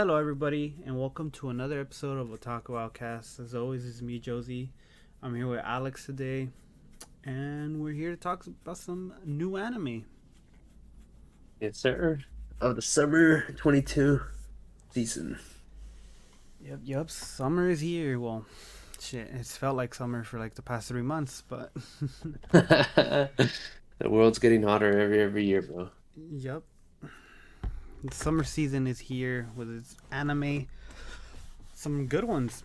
Hello, everybody, and welcome to another episode of Otaku Outcast. As always, it's me, Josie. I'm here with Alex today, and we're here to talk about some new anime. Yes, sir. Of the summer 22 season. Yep, yep. Summer is here. Well, shit, it's felt like summer for like the past three months, but the world's getting hotter every every year, bro. yep. The summer season is here with its anime. Some good ones.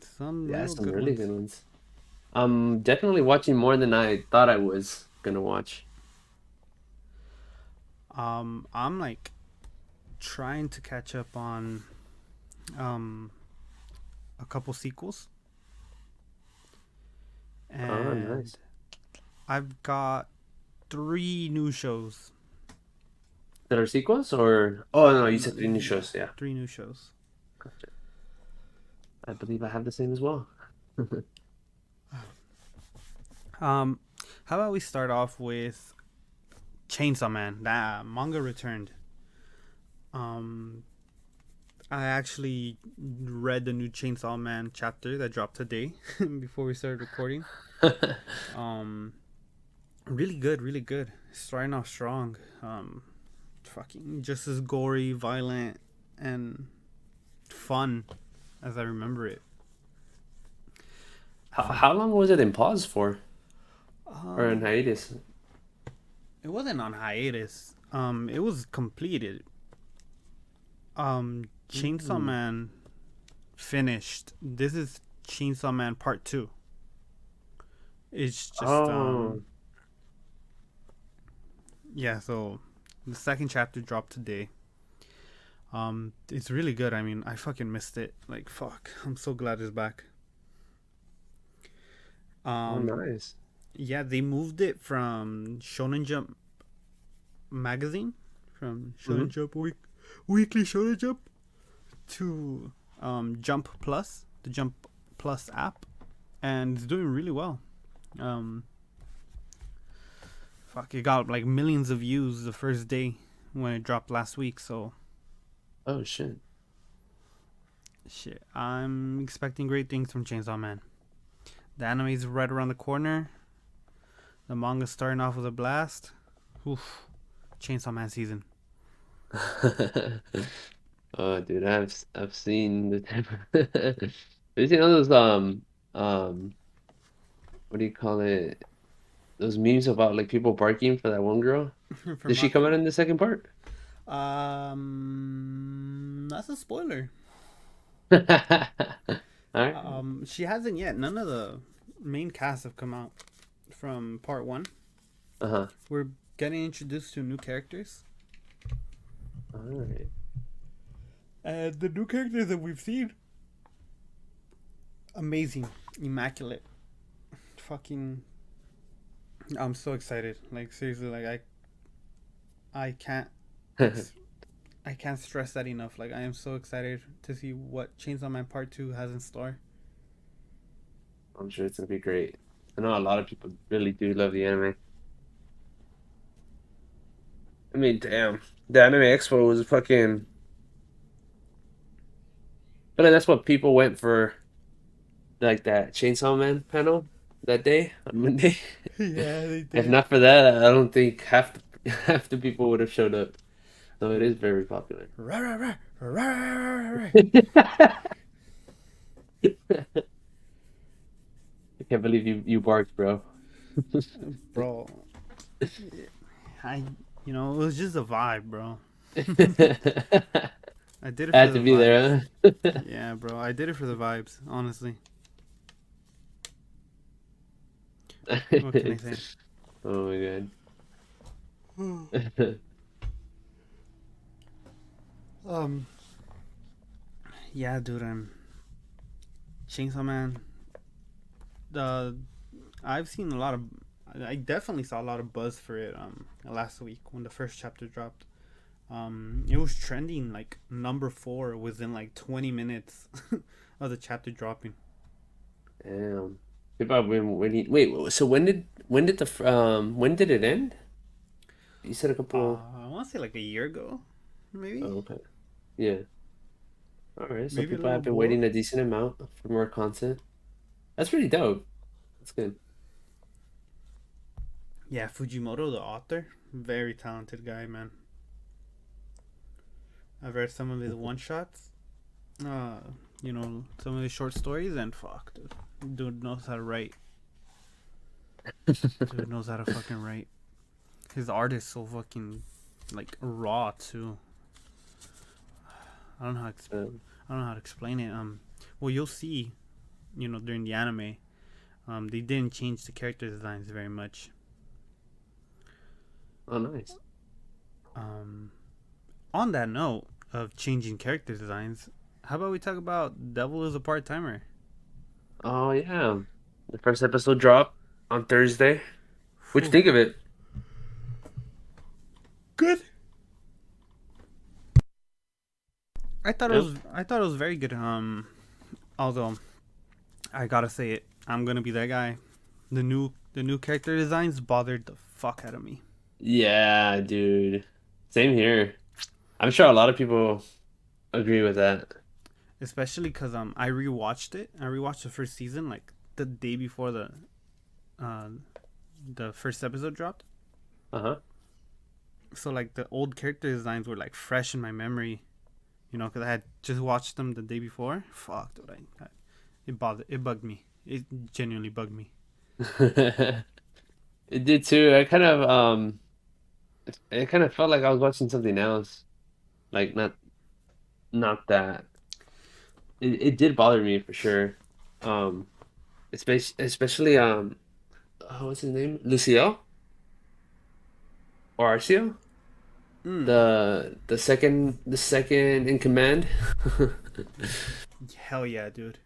Some Yeah, some good really ones. good ones. I'm definitely watching more than I thought I was gonna watch. Um, I'm like trying to catch up on um a couple sequels. And Oh, nice. I've got three new shows. That are sequels or oh no, you said three new shows. Yeah, Three new shows. gotcha. I believe I have the same as well. Um, how about we start off with Chainsaw Man? That manga returned. Um, I actually read the new Chainsaw Man chapter that dropped today before we started recording. Um, really good, really good. Starting off strong. Um, fucking just as gory, violent, and fun as I remember it. How, how long was it in pause for or in Um, hiatus? It wasn't on hiatus. Um, it was completed. Um, Chainsaw Mm. Man finished. This is Chainsaw Man Part Two. It's just Oh. um, yeah. So the second chapter dropped today. Um, it's really good. I mean, I fucking missed it. Like fuck, I'm so glad it's back. Oh, Um, nice. yeah, they moved it from Shonen Jump magazine, from Shonen Mhm. Jump week, weekly Shonen Jump, to um, Jump Plus, the Jump Plus app, and it's doing really well. Um, fuck, it got like millions of views the first day when it dropped last week. So Oh shit. shit, I'm expecting great things from Chainsaw Man. The anime's right around the corner. The manga's starting off with a blast. Oof. Chainsaw Man season. Oh, dude, I've I've seen the type of have you seen all those um um what do you call it? Those memes about like people barking for that one girl. Did she come out in the second part? Um, that's a spoiler. All right. Um, she hasn't yet. None of the main cast have come out from part one. Uh-huh. We're getting introduced to new characters, All right. and the new characters that we've seen, amazing, immaculate, fucking. I'm so excited. Like seriously, like I. I can't I can't stress that enough. Like I am so excited to see what Chainsaw Man Part Two has in store. I'm sure it's gonna be great. I know a lot of people really do love the anime. I mean, damn, the Anime Expo was fucking. But that's what people went for, like that Chainsaw Man panel that day on Monday. yeah, they If not for that, I don't think half the, half the people would have showed up. So it is very popular. Rah, rah, rah, rah, rah. I can't believe you you barked, bro. bro. I, you know, it was just a vibe, bro. I did it for Had the to be vibes. there, huh? Yeah, bro. I did it for the vibes, honestly. What can I say? Oh my god. Um. Yeah, dude. I'm Chainsaw Man. The I've seen a lot of. I definitely saw a lot of buzz for it. Um, last week when the first chapter dropped. Um, it was trending like number four within like 20 minutes of the chapter dropping. Damn. People have been waiting. Wait, so when did when did the um when did it end? You said a Uh, couple. I want to say like a year ago, maybe. Oh, okay. Yeah. All right, so Maybe people have been more. waiting a decent amount for more content. That's pretty dope. That's good. Yeah, Fujimoto, the author, very talented guy, man. I've read some of his one shots. Uh, you know, some of his short stories, and fuck, dude, dude knows how to write. Dude knows how to fucking write. His art is so fucking like raw too. I don't know how ex- Um, I don't know how to explain it. Um, well, you'll see, you know, during the anime, um, they didn't change the character designs very much. oh, nice. Um, on that note of changing character designs, how about we talk about Devil is a part timer? Oh yeah, the first episode dropped on Thursday. What'd you think of it? Good. I thought it was I thought it was very good. Um, although I gotta say it, I'm gonna be that guy. The new the new character designs bothered the fuck out of me. Yeah, dude. Same here. I'm sure a lot of people agree with that. Especially because um I rewatched it. I rewatched the first season like the day before the uh the first episode dropped. Uh-huh. So like the old character designs were like fresh in my memory, you know, because I had just watched them the day before. Fuck, dude, I, I it bothered it bugged me. It genuinely bugged me. It did too. I kind of um it kind of felt like I was watching something else. Like not not that. It it did bother me for sure. Um especially especially um oh, what's his name? Lucio or Arcio? Mm, The the second the second in command. hell yeah, dude.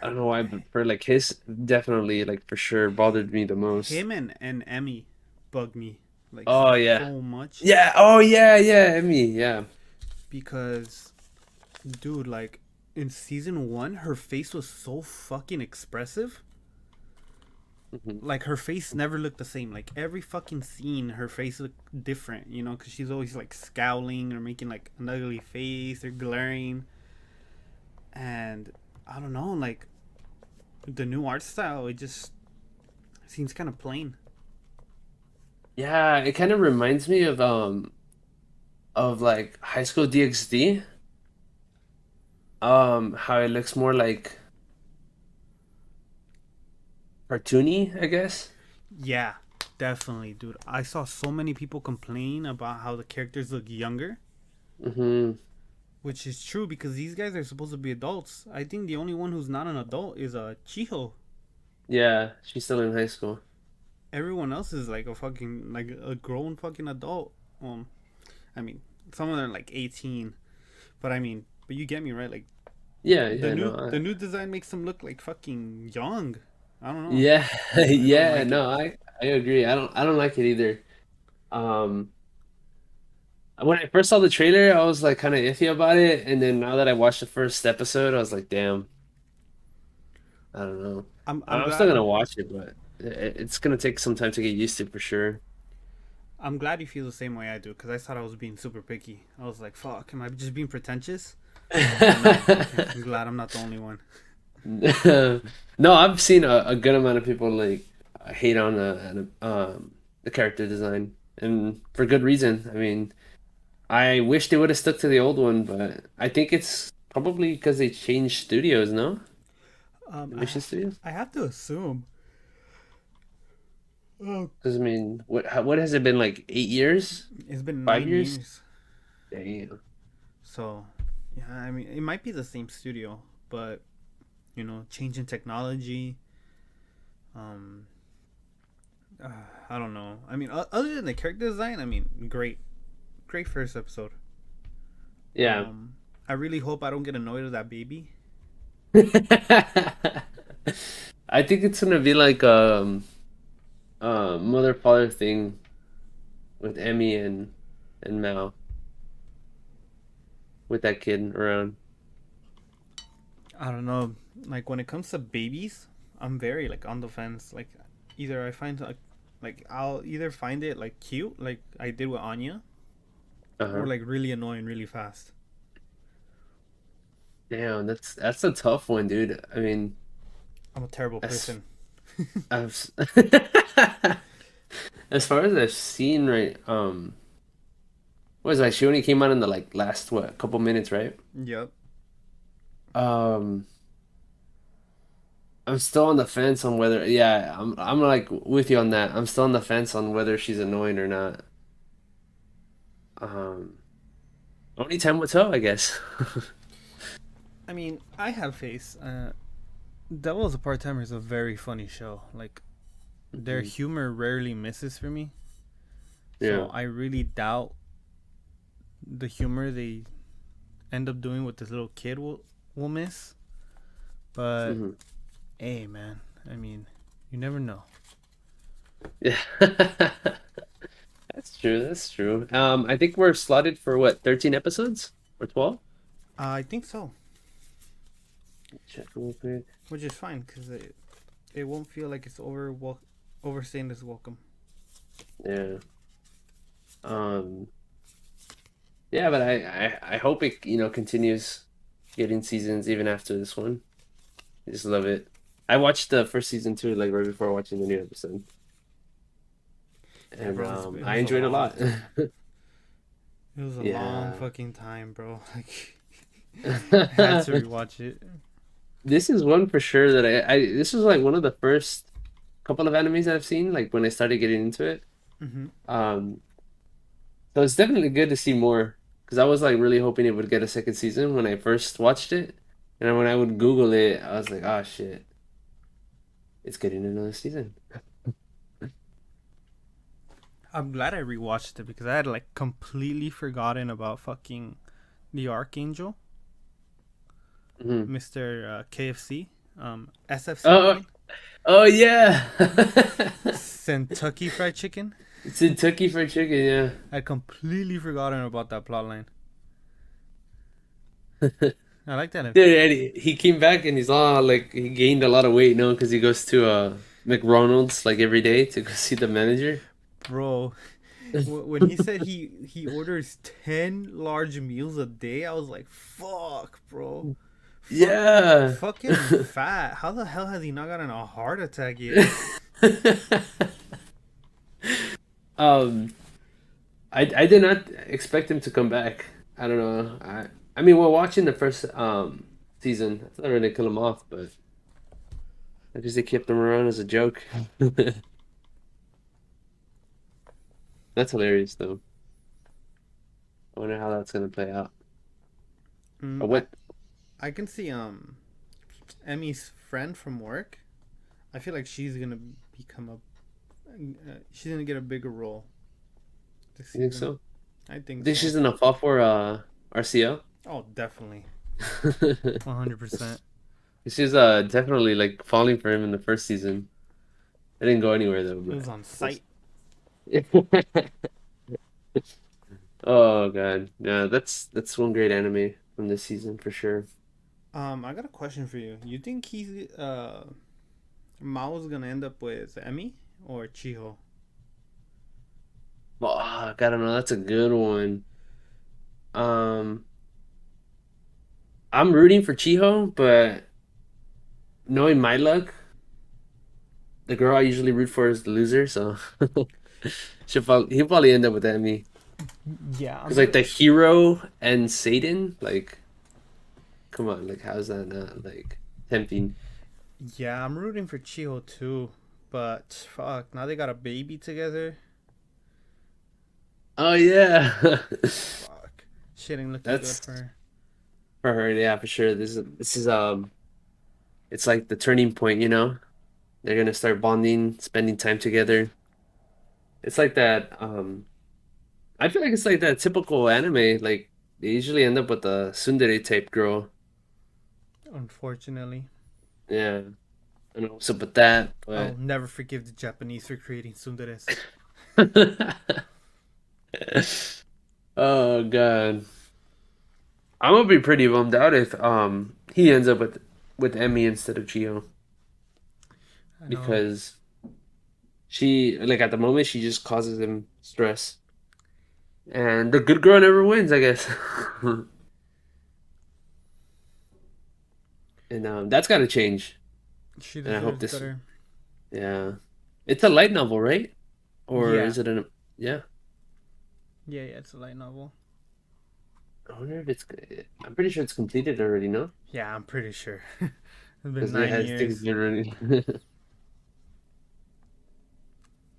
I don't know why, but for like his definitely like for sure bothered me the most. Him and and Emi bugged me like Oh yeah. so much Yeah, oh yeah, yeah, Emi, yeah. because, dude, like in season one, her face was so fucking expressive. Mhm. like her face never looked the same. Like every fucking scene, her face looked different. You know, because she's always like scowling or making like an ugly face or glaring. And I don't know, like the new art style, it just seems kind of plain. Yeah, it kind of reminds me of um of like High School DxD. Um, how it looks more like cartoony, I guess. Yeah, definitely, dude. I saw so many people complain about how the characters look younger, hmm which is true because these guys are supposed to be adults. I think the only one who's not an adult is uh, Chiho. Yeah, she's still in high school. everyone else is like a fucking like a grown fucking adult. Um, I mean, some of them are like eighteen, but I mean, but you get me right. Like Yeah, the yeah, new no, I, the new design makes them look like fucking young. I don't know. yeah, I yeah, like it. no, I I agree. I don't I don't like it either. Um, when I first saw the trailer, I was like kind of iffy about it, and then now that I watched the first episode, I was like, damn, I don't know. I'm I'm I'm still gonna watch it, but it, it's gonna take some time to get used to for sure. I'm glad you feel the same way I do because I thought I was being super picky. I was like, fuck, am I just being pretentious? But no, okay, I'm glad I'm not the only one. No, I've seen a, a good amount of people like hate on the um the character design, and for good reason. I mean, I wish they would have stuck to the old one, but I think it's probably because they changed studios, no? Um, I, Mission Studios? I have to assume. Oh, Because I mean, what how, what has it been like eight years? it's been Five nine years? years. Damn. So, yeah, I mean, it might be the same studio, but you know, changing technology. Um, uh, I don't know. I mean, other than the character design, I mean, great, great first episode. Yeah. Um, I really hope I don't get annoyed with that baby. I think it's gonna be like um uh mother father thing with Emi and and Maou with that kid around. I don't know. Like when it comes to babies, I'm very like on the fence. Like either I find like like I'll either find it like cute, like I did with Anya, Uh-huh. or like really annoying really fast. Damn, that's that's a tough one, dude. I mean, I'm a terrible as person. I've as far as I've seen, right, um, what it, like she only came out in the like last what couple minutes, right? Yep. Um, I'm still on the fence on whether, yeah, I'm I'm like with you on that. I'm still on the fence on whether she's annoying or not. Um, only time will tell, I guess. I mean, I have faith. Uh, Devil as a Part Timer is a very funny show. Like their Mhm. humor rarely misses for me. So Yeah. I really doubt the humor they end up doing with this little kid will will miss. But hmm hey, man, I mean, you never know. Yeah. That's true. That's true. Um, I think we're slotted for what, 13 episodes or 12? Uh, I think so, Check real quick. which is fine because it it won't feel like it's over wel- overstaying its welcome. Yeah. Um, yeah, but I, I, I hope it, you know, continues getting seasons even after this one. I just love it. I watched the first season too, like right before watching the new episode, Yeah, and bro, um, I enjoyed it a lot. It was a long fucking time, bro. Like I had to rewatch it. This is one for sure that I, I this was like one of the first couple of animes that I've seen, like when I started getting into it. hmm Um, so it's definitely good to see more because I was like really hoping it would get a second season when I first watched it. And when I would Google it, I was like, oh shit, it's getting another season. I'm glad I rewatched it because I had like completely forgotten about fucking the Archangel, hmm Mr. Uh, KFC, um, SFC, Oh, oh yeah. Kentucky Fried Chicken. It's Kentucky Fried Chicken, yeah. I completely forgotten about that plot line. I like that. Dude, and he, he came back and he's all like he gained a lot of weight, no, because he goes to uh McDonald's like every day to go see the manager. Bro, when he said he he orders 10 large meals a day, I was like, fuck, bro. Fuck, Yeah. fucking fat. How the hell has he not gotten a heart attack yet? Um, I I did not expect him to come back. I don't know. I I mean, we're watching the first um season. I thought they kill him off, but I guess they kept him around as a joke. That's hilarious, though. I wonder how that's gonna play out. Mm, I, what? I can see um Emi's friend from work. I feel like she's gonna become a. Uh, she's gonna get a bigger role this You think so? I think Think so. she's gonna fall for uh RCO? Oh, definitely, one hundred percent. She's uh definitely like falling for him in the first season. It didn't go anywhere though, It was on site. Oh God. Yeah, that's that's one great anime from this season for sure. Um, I got a question for you. You think he's uh Mao's gonna end up with Emi or Chiho? Oh, I gotta know, that's a good one. Um I'm rooting for Chiho, but knowing my luck, the girl I usually root for is the loser, so she'll probably, he'll probably end up with Emi. Yeah, I'm Because like the hero and Satan, like come on, like how's that not like tempting? yeah, I'm rooting for Chiho too. But fuck, now they got a baby together. Oh yeah. Fuck, shit ain't looking good That's for her. for her, yeah, for sure. This is this is um it's like the turning point, you know? They're gonna start bonding, spending time together. It's like that, um I feel like it's like that typical anime, like they usually end up with a tsundere type girl. Unfortunately, Yeah. Know what's up that, I'll never forgive the Japanese for creating tsunderes. Oh God. I'm gonna be pretty bummed out if um he ends up with with Emi instead of Chiho because she like at the moment she just causes him stress and the good girl never wins I guess and um, that's got to change. She And I hope this- better. Yeah, it's a light novel, right? Or Yeah. is it an? Yeah, Yeah, yeah, it's a light novel. I wonder if it's. I'm pretty sure it's completed already. No, Yeah, I'm pretty sure. it's been it nine has years. already.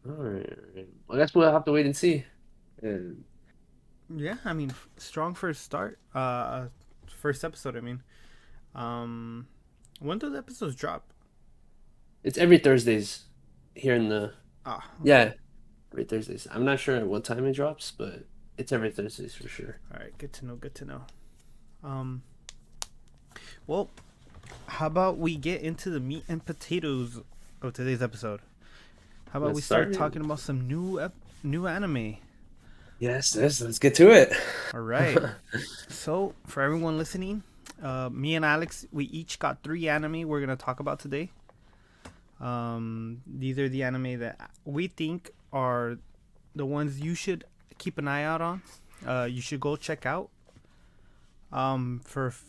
all right, all right. Well, I guess we'll have to wait and see. And Yeah, I mean, strong first start. Uh, first episode. I mean, um, when do the episodes drop? It's every Thursdays here in the. Ah, Yeah, every Thursdays. I'm not sure at what time it drops, but it's every Thursdays for sure. All right, good to know. Good to know. Um, well, how about we get into the meat and potatoes of today's episode? How about Let's we start start talking about some new ep- new anime? Yes, yes. Let's get to it. All right. so, for everyone listening, uh, me and Alex, we each got three anime we're gonna talk about today. Um, these are the anime that we think are the ones you should keep an eye out on. Uh, you should go check out. Um, for f-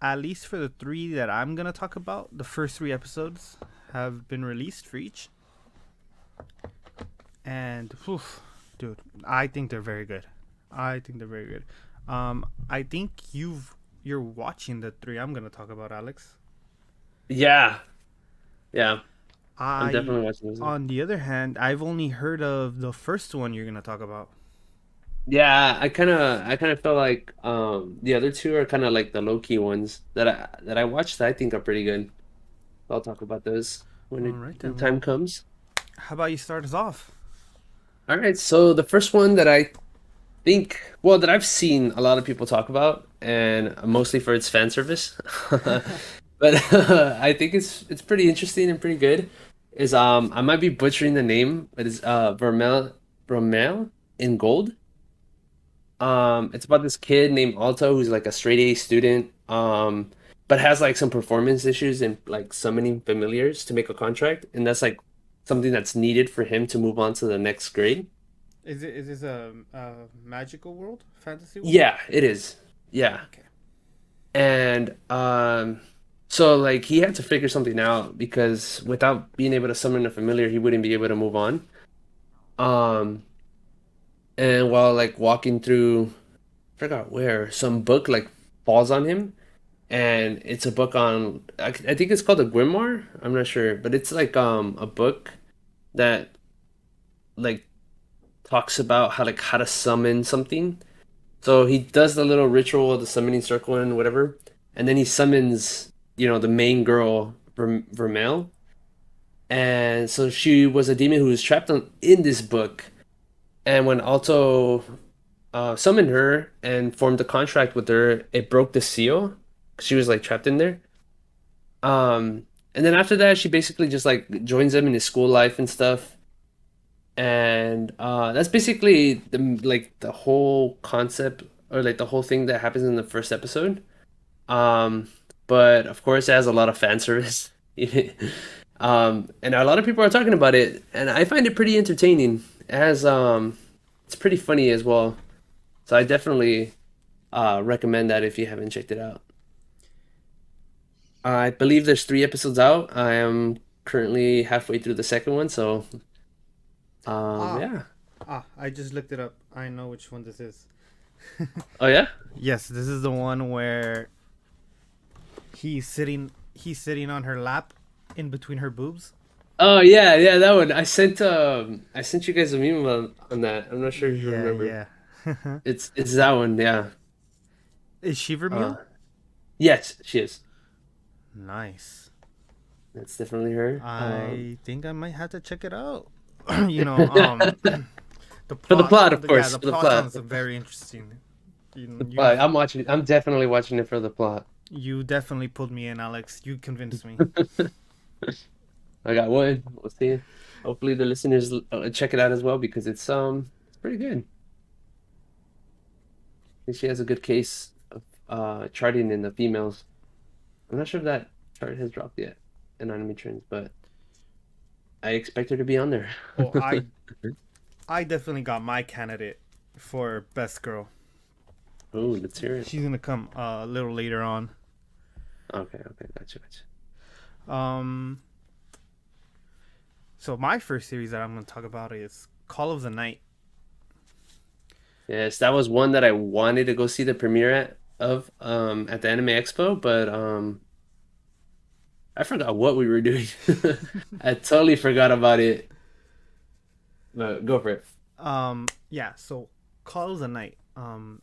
at least for the three that I'm gonna talk about, the first three episodes have been released for each. And, whew, dude, I think they're very good. I think they're very good. Um, I think you've you're watching the three I'm gonna talk about, Alex. Yeah, yeah. I, I'm definitely watching this. on the other hand, I've only heard of the first one you're gonna talk about. Yeah, I kind of, I kind of feel like um the other two are kind of like the low key ones that I that I watched that I think are pretty good. I'll talk about those when it, Alright when then, time comes. How about you start us off? All right, so the first one that I think, well, that I've seen a lot of people talk about, and mostly for its fan service, but I think it's it's pretty interesting and pretty good. Is um I might be butchering the name, but it's uh Vermeil Vermeil in Gold. Um, it's about this kid named Alto who's like a straight A student, um, but has like some performance issues and like summoning familiars to make a contract, and that's like something that's needed for him to move on to the next grade. Is it is this a, a magical world, fantasy world? Yeah, it is. Yeah. Okay. And um so like he had to figure something out because without being able to summon a familiar, he wouldn't be able to move on. Um and while like walking through I forgot where, some book like falls on him and it's a book on I, I think it's called a grimoire. I'm not sure, but it's like um a book that like talks about how like how to summon something. So he does the little ritual of the summoning circle and whatever, and then he summons, you know, the main girl, Verm- Vermeil. And so she was a demon who was trapped on, in this book. And when Alto uh, summoned her and formed a contract with her, it broke the seal. She was like trapped in there. Um, and then after that, she basically just like joins him in his school life and stuff and uh that's basically the like the whole concept or like the whole thing that happens in the first episode um but of course it has a lot of fan service um and a lot of people are talking about it and i find it pretty entertaining it has um it's pretty funny as well so i definitely uh recommend that if you haven't checked it out i believe there's three episodes out i am currently halfway through the second one so um, Ah. yeah. Ah, I just looked it up. I know which one this is. Oh yeah. Yes, this is the one where he's sitting he's sitting on her lap in between her boobs. Oh yeah, yeah, that one. I sent um, I sent you guys a meme on, on that. I'm not sure if you remember. yeah. It's it's that one. Yeah. is she Vermeil? Uh, yes, she is. nice. That's definitely her. I Um, think I might have to check it out. you know, um, the plot, For the plot, of yeah, course, the for the plot plot. sounds very interesting. You, you, I'm watching. I'm definitely watching it for the plot. You definitely pulled me in, Alex. You convinced me. I got one. We'll see. Hopefully the listeners uh, check it out as well because it's um it's pretty good. She has a good case of uh charting in the females. I'm not sure if that chart has dropped yet in Anime Trends, but I expect her to be on there. well, I, I definitely got my candidate for best girl. Oh, let's hear it. She's gonna come uh, a little later on. Okay, okay, gotcha, gotcha. Um. So my first series that I'm going to talk about is Call of the Night. Yes, that was one that I wanted to go see the premiere at of um at the Anime Expo, but um I forgot what we were doing. I totally forgot about it. But go for it. Um. Yeah. So Call of the Night. Um.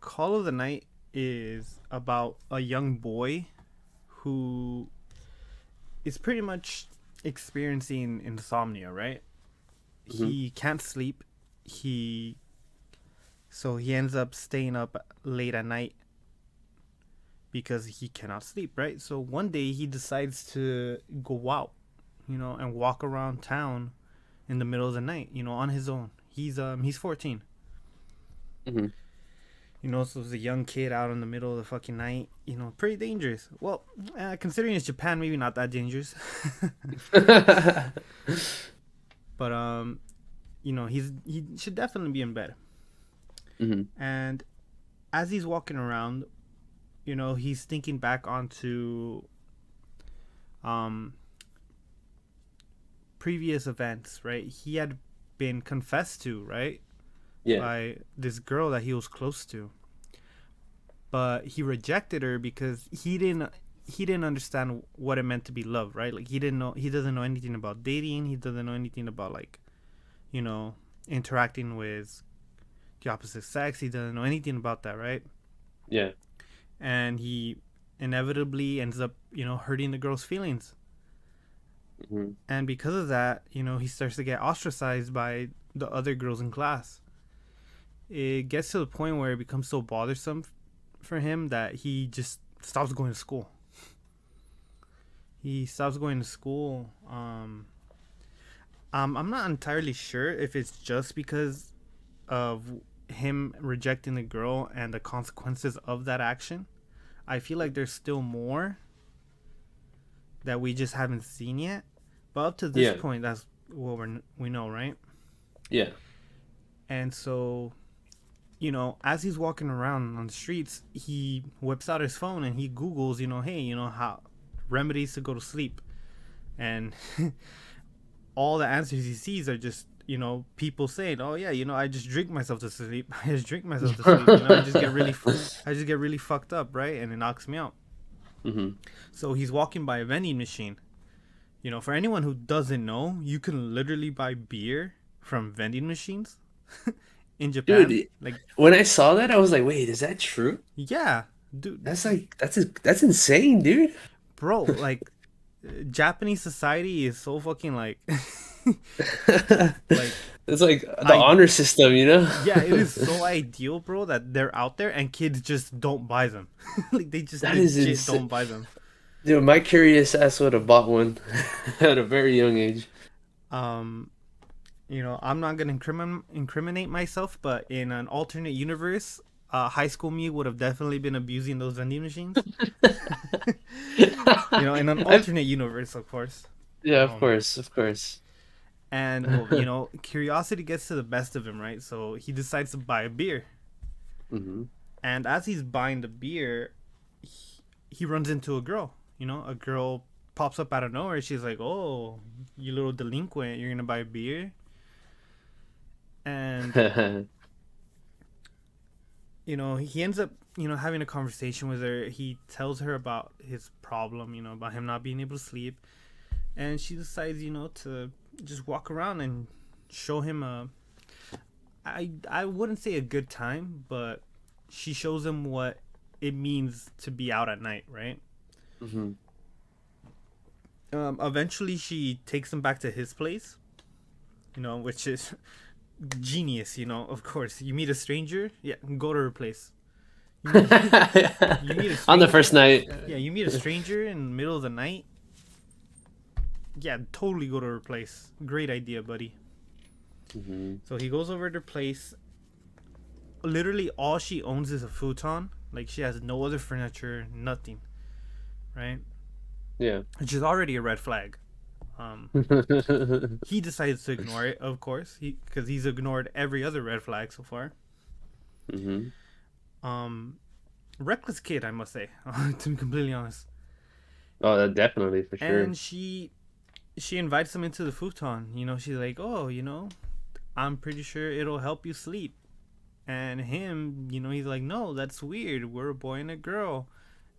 Call of the Night is about a young boy who is pretty much experiencing insomnia, right? He can't sleep. He so he ends up staying up late at night because he cannot sleep, right? So one day he decides to go out, you know, and walk around town in the middle of the night, you know, on his own. He's um he's 14. Mhm. You know, so it's a young kid out in the middle of the fucking night. You know, pretty dangerous. Well, uh, considering it's Japan, maybe not that dangerous. but um, you know, he's he should definitely be in bed. Mhm. And as he's walking around, you know, he's thinking back onto um previous events, right? He had been confessed to, right? Yeah. by this girl that he was close to. But he rejected her because he didn't he didn't understand what it meant to be love, right? Like he didn't know he doesn't know anything about dating, he doesn't know anything about like you know, interacting with the opposite sex. He doesn't know anything about that, right? Yeah. And he inevitably ends up, you know, hurting the girl's feelings. Mhm. And because of that, you know, he starts to get ostracized by the other girls in class. It gets to the point where it becomes so bothersome for him that he just stops going to school. He stops going to school. Um, um, I'm not entirely sure if it's just because of him rejecting the girl and the consequences of that action. I feel like there's still more that we just haven't seen yet. But up to this Yeah. point, that's what we're, we know, right? Yeah. And so, you know, as he's walking around on the streets, he whips out his phone and he Googles, you know, hey, you know, how remedies to go to sleep. And all the answers he sees are just, you know, people saying, oh, yeah, you know, I just drink myself to sleep. I just drink myself to sleep. You know, I just get really, I just get really fucked up, right? And it knocks me out. Mhm. So he's walking by a vending machine. You know, for anyone who doesn't know, you can literally buy beer from vending machines in Japan. Dude, like, When I saw that, I was like, "Wait, is that true?" yeah, dude, That's like that's that's insane, dude. bro, like, Japanese society is so fucking like, like, It's like the I- honor system, you know? yeah, it is so ideal, bro, that they're out there and kids just don't buy them. like, they just legit don't buy them. Dude, my curious ass would have bought one at a very young age. um you know i'm not gonna incrimin- incriminate myself but in an alternate universe uh, high school me would have definitely been abusing those vending machines. You know in an alternate universe of course. Yeah, of Um, course, of course. and well, you know curiosity gets to the best of him right? So he decides to buy a beer. Hmm and as he's buying the beer he, he runs into a girl you know? A girl pops up out of nowhere. She's like oh you little delinquent you're gonna buy a beer and you know he ends up you know having a conversation with her. He tells her about his problem you know about him not being able to sleep. And she decides you know to just walk around and show him a i i wouldn't say a good time but she shows him what it means to be out at night right? Mm-hmm. um eventually she takes him back to his place you know which is genius you know of course. You meet a stranger yeah go to her place. You meet, you meet a On the first night. yeah you meet a stranger in the middle of the night. Yeah totally go to her place. Great idea buddy. Hmm so he goes over to her place. Literally all she owns is a futon. Like she has no other furniture nothing right? Yeah. which is already a red flag um he decides to ignore it of course he because he's ignored every other red flag so far hmm um reckless kid i must say to be completely honest Oh, definitely for sure. and she she invites him into the futon. You know, she's like, "Oh, you know, I'm pretty sure it'll help you sleep." And him, you know, he's like, "No, that's weird. We're a boy and a girl."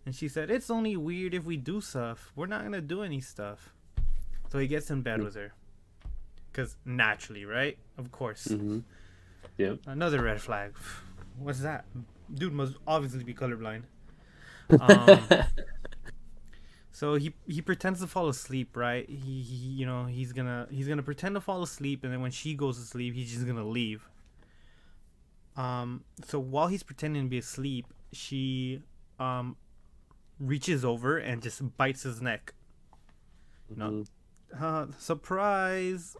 And she said, "It's only weird if we do stuff. We're not gonna do any stuff." So he gets in bed with her, cause naturally, right? Of course. hmm Yep. Another red flag. What's that? Dude must obviously be colorblind. Um, so he he pretends to fall asleep, right? He, he you know he's gonna he's gonna pretend to fall asleep, and then when she goes to sleep, he's just gonna leave. Um. So while he's pretending to be asleep, she um reaches over and just bites his neck. No. Mhm. Uh, surprise!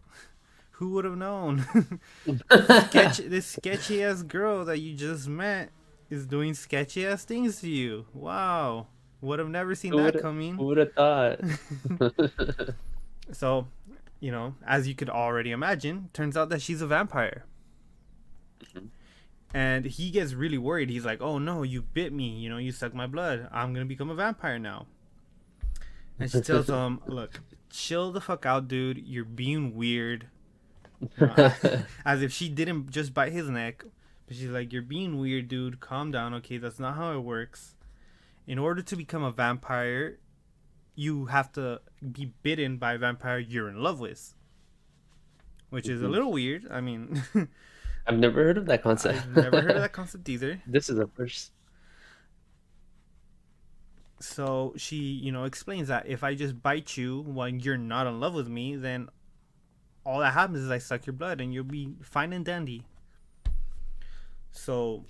Who would have known? Sketch, this sketchy ass girl that you just met is doing sketchy ass things to you. Wow. Would have never seen Who that coming. Who would have thought? So, you know, as you could already imagine, turns out that she's a vampire. Mhm. And he gets really worried. He's like, "Oh no, you bit me. You know, you sucked my blood. I'm gonna become a vampire now." And she tells him, "Look, chill the fuck out, dude. You're being weird." As if she didn't just bite his neck, but she's like, "You're being weird, dude. Calm down, okay? That's not how it works. In order to become a vampire, you have to be bitten by a vampire you're in love with." Which is a Mhm. little weird. I mean, I've never heard of that concept. I've never heard of that concept either. This is a first. So she, you know, explains that if I just bite you when you're not in love with me, then all that happens is I suck your blood and you'll be fine and dandy. So,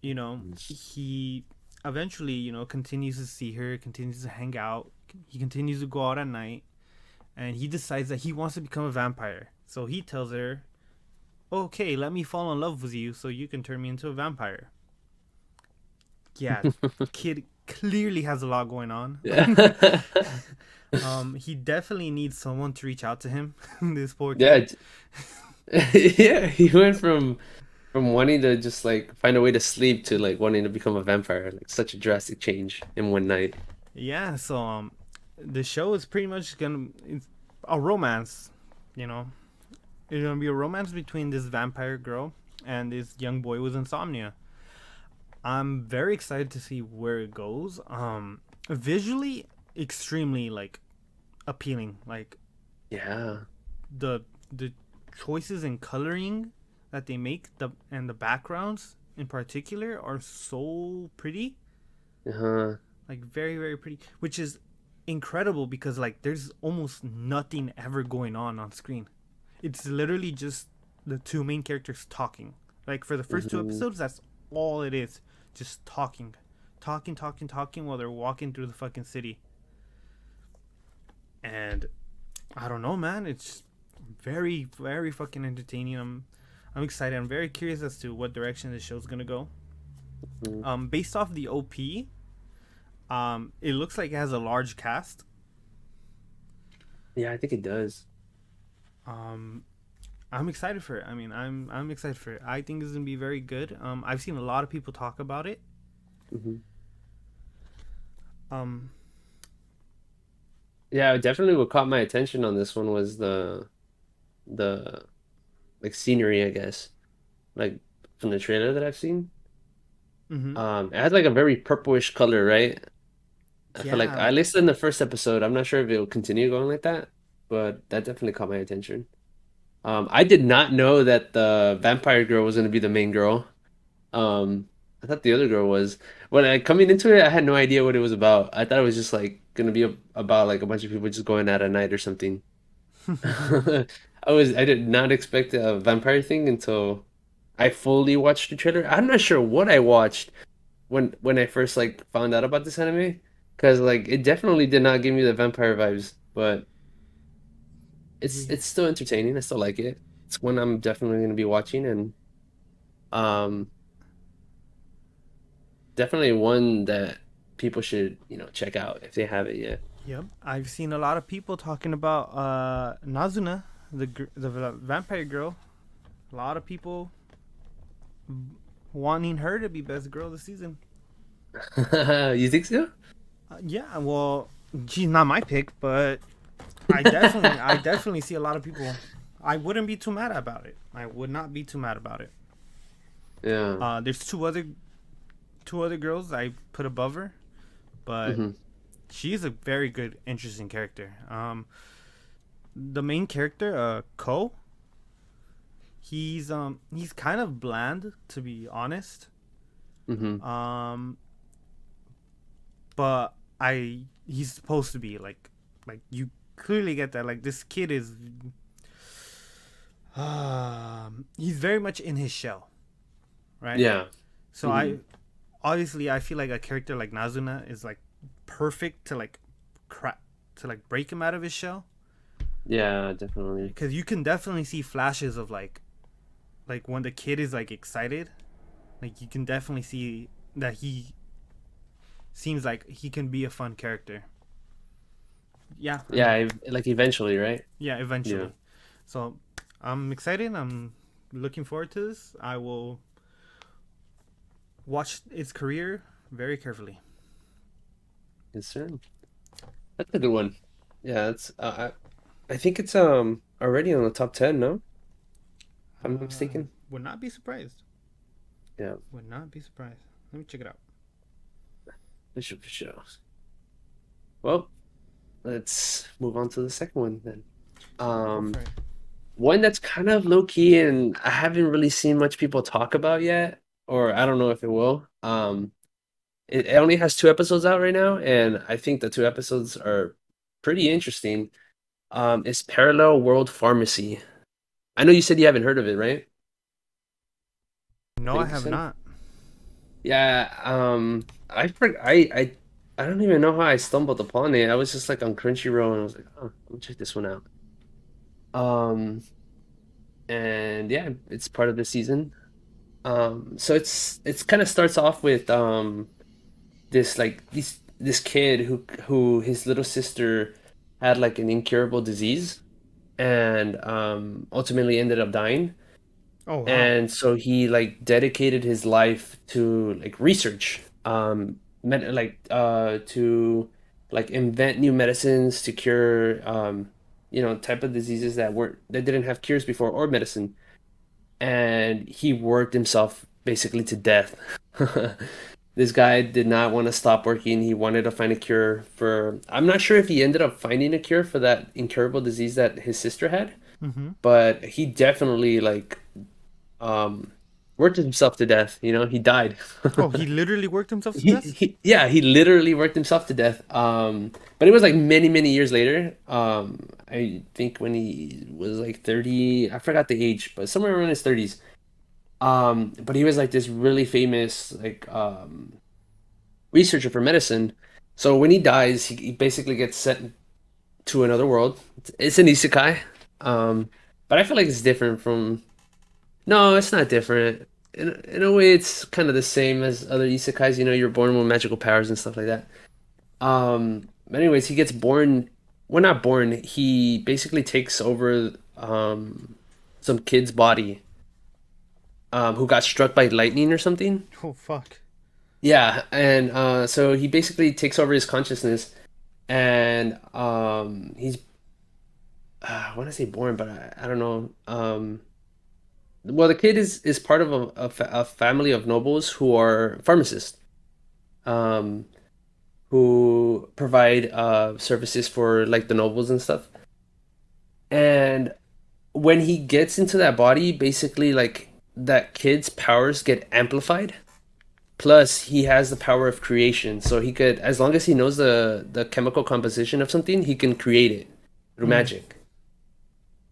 you know, he eventually, you know, continues to see her, continues to hang out, he continues to go out at night, and he decides that he wants to become a vampire. So he tells her, "Okay, let me fall in love with you so you can turn me into a vampire." Yeah, kid clearly has a lot going on. Yeah. Um, he definitely needs someone to reach out to him. this poor kid. yeah. yeah. He went from from wanting to just like find a way to sleep to like wanting to become a vampire. Like such a drastic change in one night. Yeah, so um, the show is pretty much gonna it's a romance, you know. It's gonna be a romance between this vampire girl and this young boy with insomnia. I'm very excited to see where it goes. Um, visually, extremely like appealing. Like Yeah. the the choices in coloring that they make the and the backgrounds in particular are so pretty Uh-huh. like very very pretty which is incredible because like there's almost nothing ever going on on screen it's literally just the two main characters talking like for the 1st two Mhm. episodes that's all it is just talking talking talking talking while they're walking through the fucking city. And i don't know man. It's very very fucking entertaining. I'm i'm excited. I'm very curious as to what direction the show's gonna go. Mhm. um based off the op um it looks like it has a large cast. Yeah, I think it does. um i'm excited for it i mean i'm i'm excited for it i think it's gonna be very good um i've seen a lot of people talk about it hmm um Yeah, definitely what caught my attention on this one was the the like scenery, I guess. Like from the trailer that I've seen. mhm. Um, it has like a very purplish color, right? I feel like at least in the first episode, I'm not sure if it'll continue going like that, but that definitely caught my attention. Um, I did not know that the vampire girl was gonna be the main girl. Um, I thought the other girl was. When I coming into it, I had no idea what it was about. I thought it was just like gonna be a, about like a bunch of people just going out at night or something. I was I did not expect a vampire thing until I fully watched the trailer. I'm not sure what I watched when when I first like found out about this anime, because like it definitely did not give me the vampire vibes, but it's Yeah. it's still entertaining. I still like it. It's one I'm definitely gonna be watching and um definitely one that people should, you know, check out if they haven't yet. Yep, I've seen a lot of people talking about uh, Nazuna, the the vampire girl. A lot of people wanting her to be best girl this season. You think so? Uh, yeah, well, she's not my pick, but I definitely, I definitely see a lot of people. I wouldn't be too mad about it. I would not be too mad about it. Yeah. Uh, there's two other, two other girls I put above her, but hmm she's a very good, interesting character. Um, the main character, uh, Ko. He's um he's kind of bland to be honest. hmm Um, but I he's supposed to be like like you clearly get that like this kid is um he's very much in his shell, right? Yeah. So hmm I obviously I feel like a character like Nazuna is like perfect to like crack to like break him out of his shell Yeah, definitely. because you can definitely see flashes of like like when the kid is like excited like you can definitely see that he seems like he can be a fun character yeah Yeah, ev- like eventually, right? yeah eventually Yeah. so i'm excited i'm looking forward to this i will watch its career very carefully Yes, sir. That's a good one. Yeah, it's uh, I I think it's um already on the top 10, no? I'm uh, mistaken. would not be surprised Yeah, would not be surprised let me check it out for sure, for sure. Well, let's move on to the second one then. Um, one that's kind of low key and I haven't really seen much people talk about yet, or I don't know if it will. Um, it, it only has two episodes out right now, and I think the two episodes are pretty interesting. Um, it's Parallel World Pharmacy. I know you said you haven't heard of it, right? no I i think you have not Yeah, um, I I I I don't even know how I stumbled upon it. I was just like on Crunchyroll and I was like, oh, let me check this one out. Um, and yeah, it's part of the season. Um, so it's it's kind of starts off with um this like this this kid who who his little sister had like an incurable disease and um ultimately ended up dying. oh wow And so he like dedicated his life to like research, um, med like uh to like invent new medicines to cure um you know type of diseases that weren't that didn't have cures before or medicine. And he worked himself basically to death. This guy did not want to stop working. He wanted to find a cure for, I'm not sure if he ended up finding a cure for that incurable disease that his sister had, mm-hmm. but he definitely like um worked himself to death you know he died. Oh he literally worked himself to he, death? he yeah he literally worked himself to death um but it was like many many years later. Um i think when he was like 30 i forgot the age but somewhere around his 30s um but he was like this really famous like um researcher for medicine. So when he dies he, he basically gets sent to another world. It's, it's an isekai um but i feel like it's different from no, it's not different. In in a way, it's kind of the same as other isekais. You know, you're born with magical powers and stuff like that. Um, anyways, he gets born. Well, not born. He basically takes over um some kid's body um who got struck by lightning or something. oh fuck Yeah, and uh so he basically takes over his consciousness and um he's uh, I want to say born, but I, I don't know. Um well, the kid is is part of a, a, fa- a family of nobles who are pharmacists, um, who provide uh services for like the nobles and stuff. And when he gets into that body, basically like that kid's powers get amplified. Plus, he has the power of creation, so he could, as long as he knows the the chemical composition of something, he can create it through mm. magic.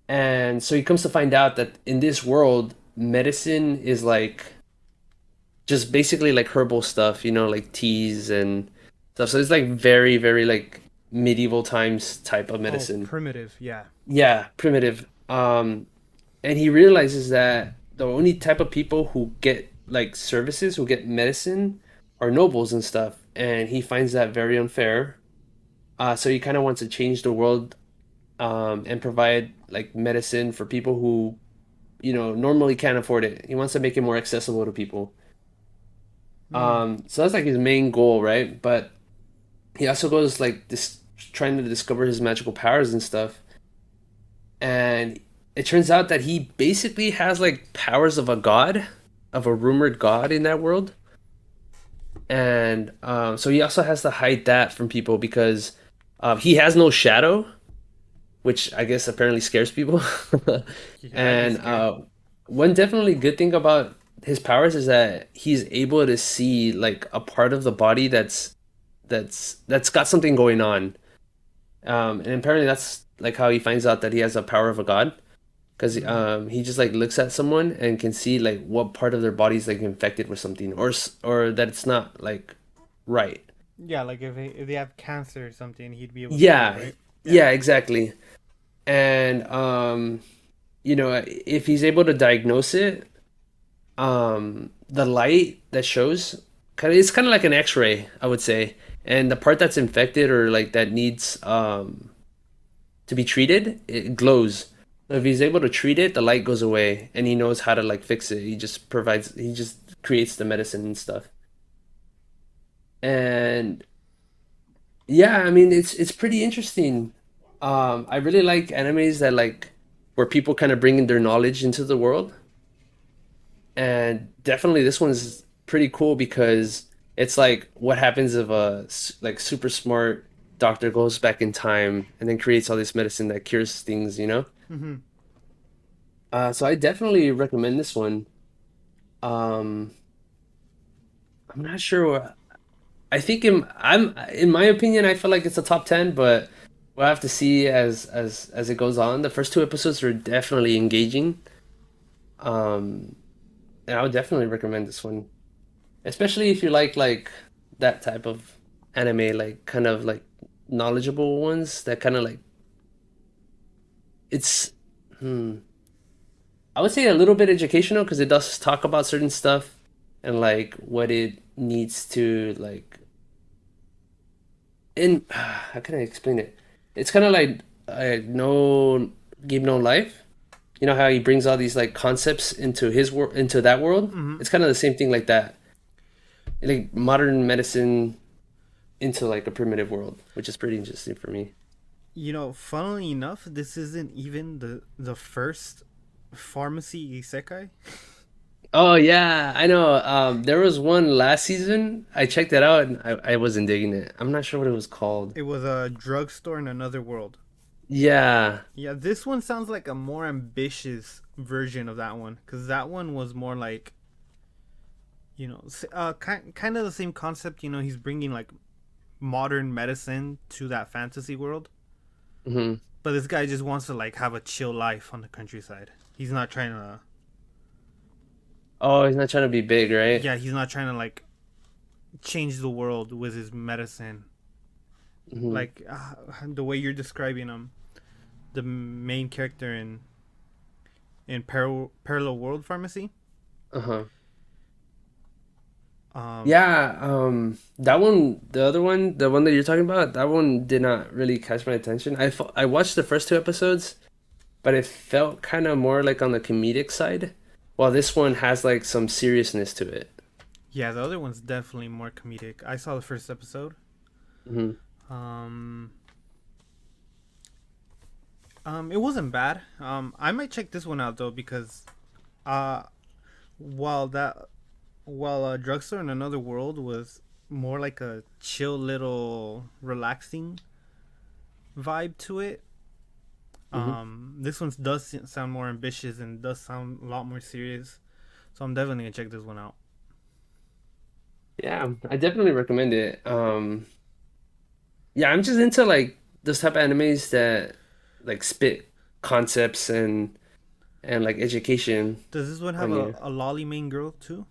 And so he comes to find out that in this world, medicine is like just basically like herbal stuff, you know, like teas and stuff. So it's like very, very like medieval times type of oh medicine. primitive yeah Yeah, primitive. Um, and he realizes that the only type of people who get like services, who get medicine, are nobles and stuff. And he finds that very unfair. Uh, so he kind of wants to change the world um, and provide like medicine for people who, you know, normally can't afford it. He wants to make it more accessible to people. mm. Um, so that's like his main goal, right? But he also goes like this trying to discover his magical powers and stuff. And it turns out that he basically has like powers of a god, of a rumored god in that world. And um, so he also has to hide that from people because uh, he has no shadow, which I guess apparently scares people. And uh, one definitely good thing about his powers is that he's able to see like a part of the body that's that's that's got something going on. Um, and apparently that's like how he finds out that he has the power of a god because Mhm. um, he just like looks at someone and can see like what part of their body's like infected with something or or that it's not like right. Yeah, like if they, if they have cancer or something, he'd be able to Yeah, right? Yeah. yeah, exactly. And um, you know, if he's able to diagnose it, um, the light that shows kind of it's kind of like an X-ray, I would say. And the part that's infected or like that needs um to be treated, it glows. So if he's able to treat it, the light goes away and he knows how to like fix it. He just provides, he just creates the medicine and stuff. And yeah, I mean it's it's pretty interesting. Um, I really like animes that like where people kind of bring in their knowledge into the world. And definitely this one's pretty cool because it's like what happens if a like super smart doctor goes back in time and then creates all this medicine that cures things, you know? Mm-hmm. Uh, so I definitely recommend this one. Um, I'm not sure. what- I think in I'm in my opinion, I feel like it's a top 10, but we'll have to see as as as it goes on. The first two episodes are definitely engaging. Um, and I would definitely recommend this one, especially if you like like that type of anime, like kind of like knowledgeable ones that kind of like it's hmm. I would say a little bit educational because it does talk about certain stuff and like what it needs to like in how can I explain it? It's kind of like uh, No Game No Life. You know how he brings all these like concepts into his world into that world? hmm It's kind of the same thing like that. Like modern medicine into like a primitive world, which is pretty interesting for me. You know, funnily enough, this isn't even the the first pharmacy isekai. Oh yeah, I know. Um, there was one last season. I checked it out and I, I wasn't digging it. I'm not sure what it was called. It was a drugstore in another world. Yeah. Yeah, this one sounds like a more ambitious version of that one because that one was more like, you know, uh, kind kind of the same concept. You know, he's bringing like modern medicine to that fantasy world, hmm but this guy just wants to like have a chill life on the countryside. He's not trying to. Oh, he's not trying to be big, right? Yeah, he's not trying to like change the world with his medicine. hmm Like uh, the way you're describing him, the main character in in Parallel Parallel World Pharmacy. Uh-huh. Um, Yeah, um, that one, the other one, the one that you're talking about, that one did not really catch my attention. I watched the first two episodes, but it felt kind of more like on the comedic side, while this one has like some seriousness to it. Yeah, the other one's definitely more comedic. I saw the first episode. hmm Um, um, it wasn't bad. Um, I might check this one out though because, uh, while that, while uh, drugstore in another world was more like a chill little relaxing vibe to it. Hmm Um, this one does sound more ambitious and does sound a lot more serious. So I'm definitely gonna check this one out. Yeah, I definitely recommend it. Um, yeah, I'm just into like those type of animes that like spit concepts and and like education Does this one have on a, a lolly main girl too?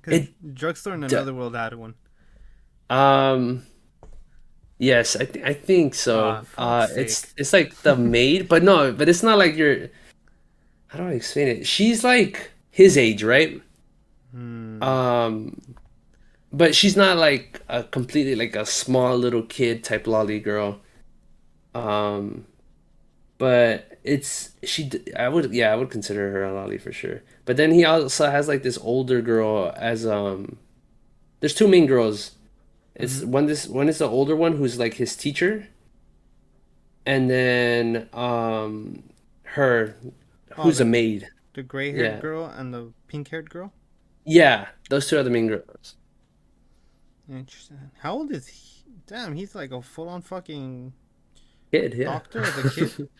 Because drugstore in d another world had one. um yes, I th I think so. Ah, Uh, it's it's like the maid, but no, but it's not like you're. How do I explain it? She's like his age, right? Hmm. Um, but she's not like a completely like a small little kid type lolly girl. Um, but it's she. I would yeah, I would consider her a lolly for sure. But then he also has like this older girl as um. There's two main girls. It's hmm one this one is the older one who's like his teacher, and then um her Oh, who's a maid. the gray haired Yeah. girl and the pink haired girl. Yeah, those two are the main girls. Interesting. How old is he? Damn, he's like a full on fucking Kid, yeah. doctor a kid.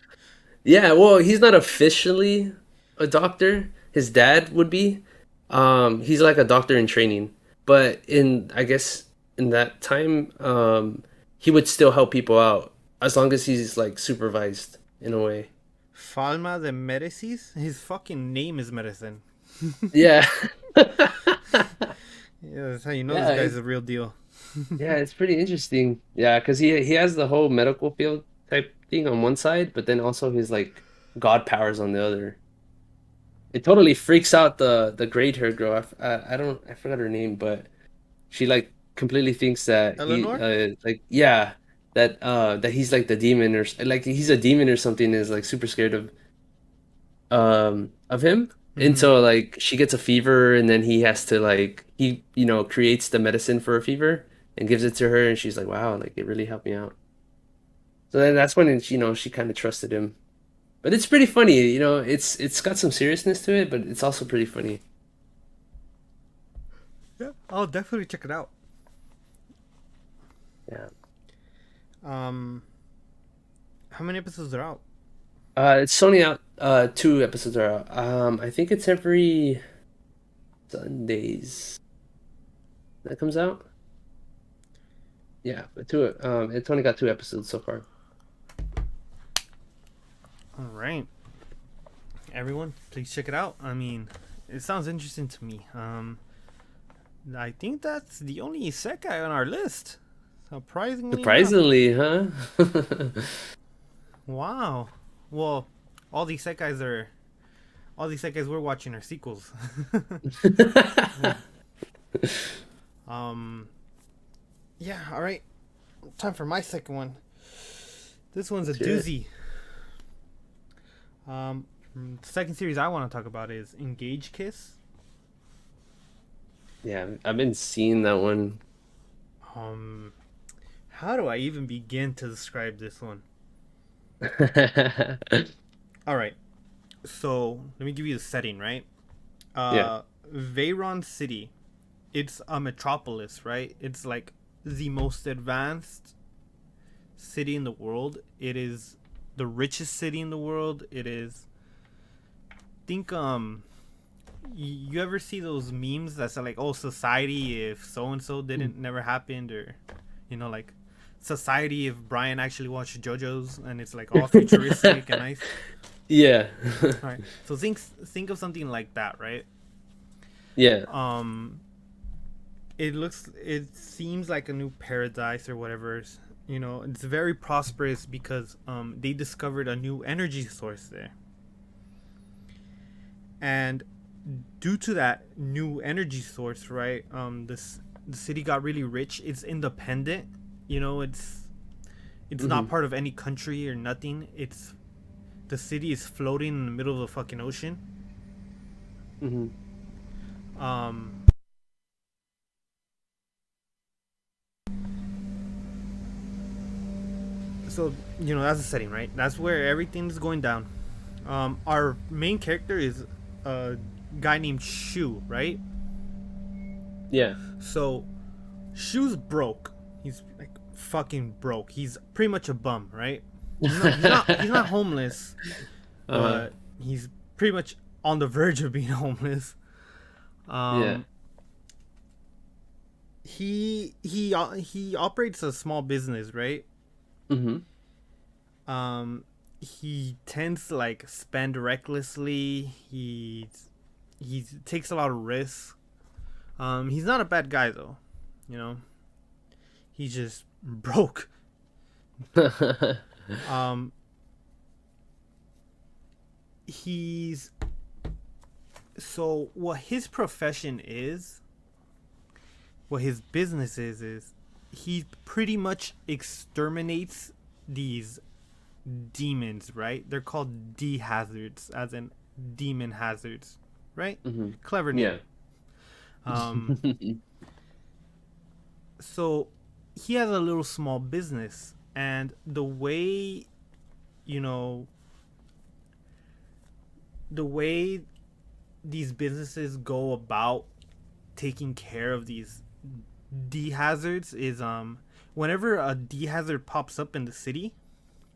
Yeah, well, he's not officially a doctor. His dad would be. Um, he's like a doctor in training, but in I guess in that time, um, he would still help people out as long as he's like supervised in a way. Falma de Medicis. His fucking name is medicine. Yeah. Yeah, that's how you know Yeah, this guy's it- a real deal. Yeah, it's pretty interesting. Yeah, because he he has the whole medical field type thing on one side, but then also his like god powers on the other. It totally freaks out the the gray hair girl. I I don't I forgot her name, but she like completely thinks that he uh like yeah that uh that he's like the demon or like he's a demon or something is like super scared of um of him. And Mhm. so like she gets a fever and then he has to like he you know creates the medicine for a fever and gives it to her and she's like wow like it really helped me out. So then that's when you know she kind of trusted him. But it's pretty funny, you know, it's it's got some seriousness to it, but it's also pretty funny. Yeah, I'll definitely check it out. Yeah. Um, how many episodes are out? Uh it's only out uh two episodes are out. Um I think it's every Sundays that comes out. Yeah, but two um it's only got two episodes so far. All right, everyone, please check it out. I mean, it sounds interesting to me. Um, I think that's the only isekai on our list. Surprisingly, enough. Huh? Wow. Well, all these isekais are, all these isekais we're watching are sequels. um, yeah. All right. Time for my second one. This one's a doozy. Um, the second series I want to talk about is Engage Kiss. Yeah, I've been seeing that one. Um, how do I even begin to describe this one? All right. So let me give you the setting, right? Uh, Yeah. Bayron City. It's a metropolis, right? It's like the most advanced city in the world. It is the richest city in the world. It is. Think um. You ever see those memes that say like, "Oh, society if so and so didn't never happened," or, you know, like, society if Brian actually watched JoJo's and it's like all futuristic and nice. Yeah. Right. So think think of something like that, right? Yeah. Um it looks it seems like a new paradise or whatever. You know, it's very prosperous because um they discovered a new energy source there. And due to that new energy source, right? Um this the city got really rich. It's independent. You know, it's it's not Mhm. part of any country or nothing. It's the city is floating in the middle of the fucking ocean. hmm Um, so you know that's the setting, right? That's where everything's going down. Um, our main character is a guy named Shu, right? Yeah. So Shu's broke. Fucking broke. He's pretty much a bum, right? He's not, he's not, he's not homeless, Uh-huh. but he's pretty much on the verge of being homeless. Um, Yeah. He he uh, he operates a small business, right? hmm Um, he tends to like spend recklessly. He he takes a lot of risks. Um, he's not a bad guy though, you know. He's just broke. Um, he's so what his profession is, what his business is, is he pretty much exterminates these demons, right? They're called D hazards, as in demon hazards, right? hmm Clever name. Yeah. Um, so he has a little small business, and the way you know the way these businesses go about taking care of these D hazards is um whenever a D hazard pops up in the city,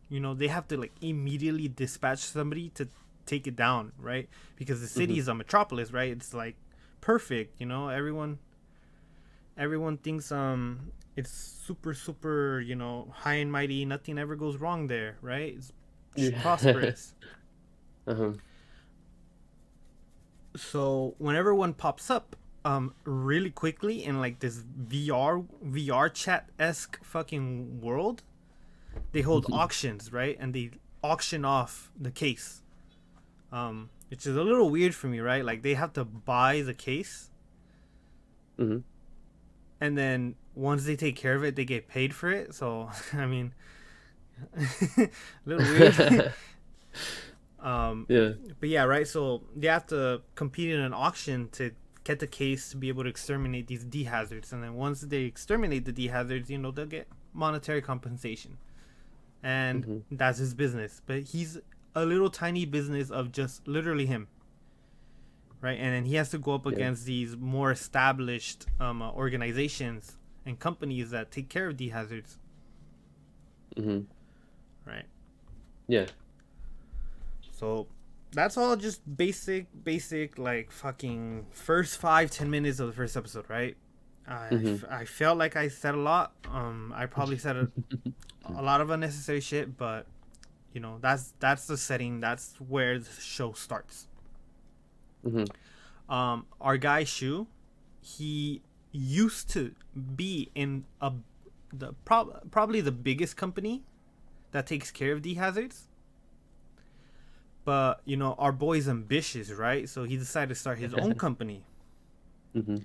you know, they have to like immediately dispatch somebody to take it down, right? Because the city Mhm. is a metropolis, right? It's like perfect, you know, everyone everyone thinks um it's super super, you know, high and mighty, nothing ever goes wrong there, right? It's Yeah. prosperous. Uh-huh. so whenever one pops up um really quickly in like this VR VR chat esque fucking world, they hold auctions, right? And they auction off the case. Um which is a little weird for me, right? Like they have to buy the case Mhm. and then once they take care of it, they get paid for it. So I mean a little weird. um Yeah. but yeah, right. So they have to compete in an auction to get the case to be able to exterminate these D hazards, and then once they exterminate the D hazards, you know they'll get monetary compensation, and Mhm. that's his business. But he's a little tiny business of just literally him, right? And then he has to go up Yeah. against these more established um, uh, organizations and companies that take care of the hazards, hmm right? Yeah. So that's all just basic, basic, like fucking first five, ten minutes of the first episode, right? I, Mhm. I felt like I said a lot. Um, I probably said a, a lot of unnecessary shit, but you know that's that's the setting. That's where the show starts. hmm Um, our guy Shu, he used to be in a the prob- probably the biggest company that takes care of the hazards. But you know, our boy's ambitious, right? So he decided to start his own company. hmm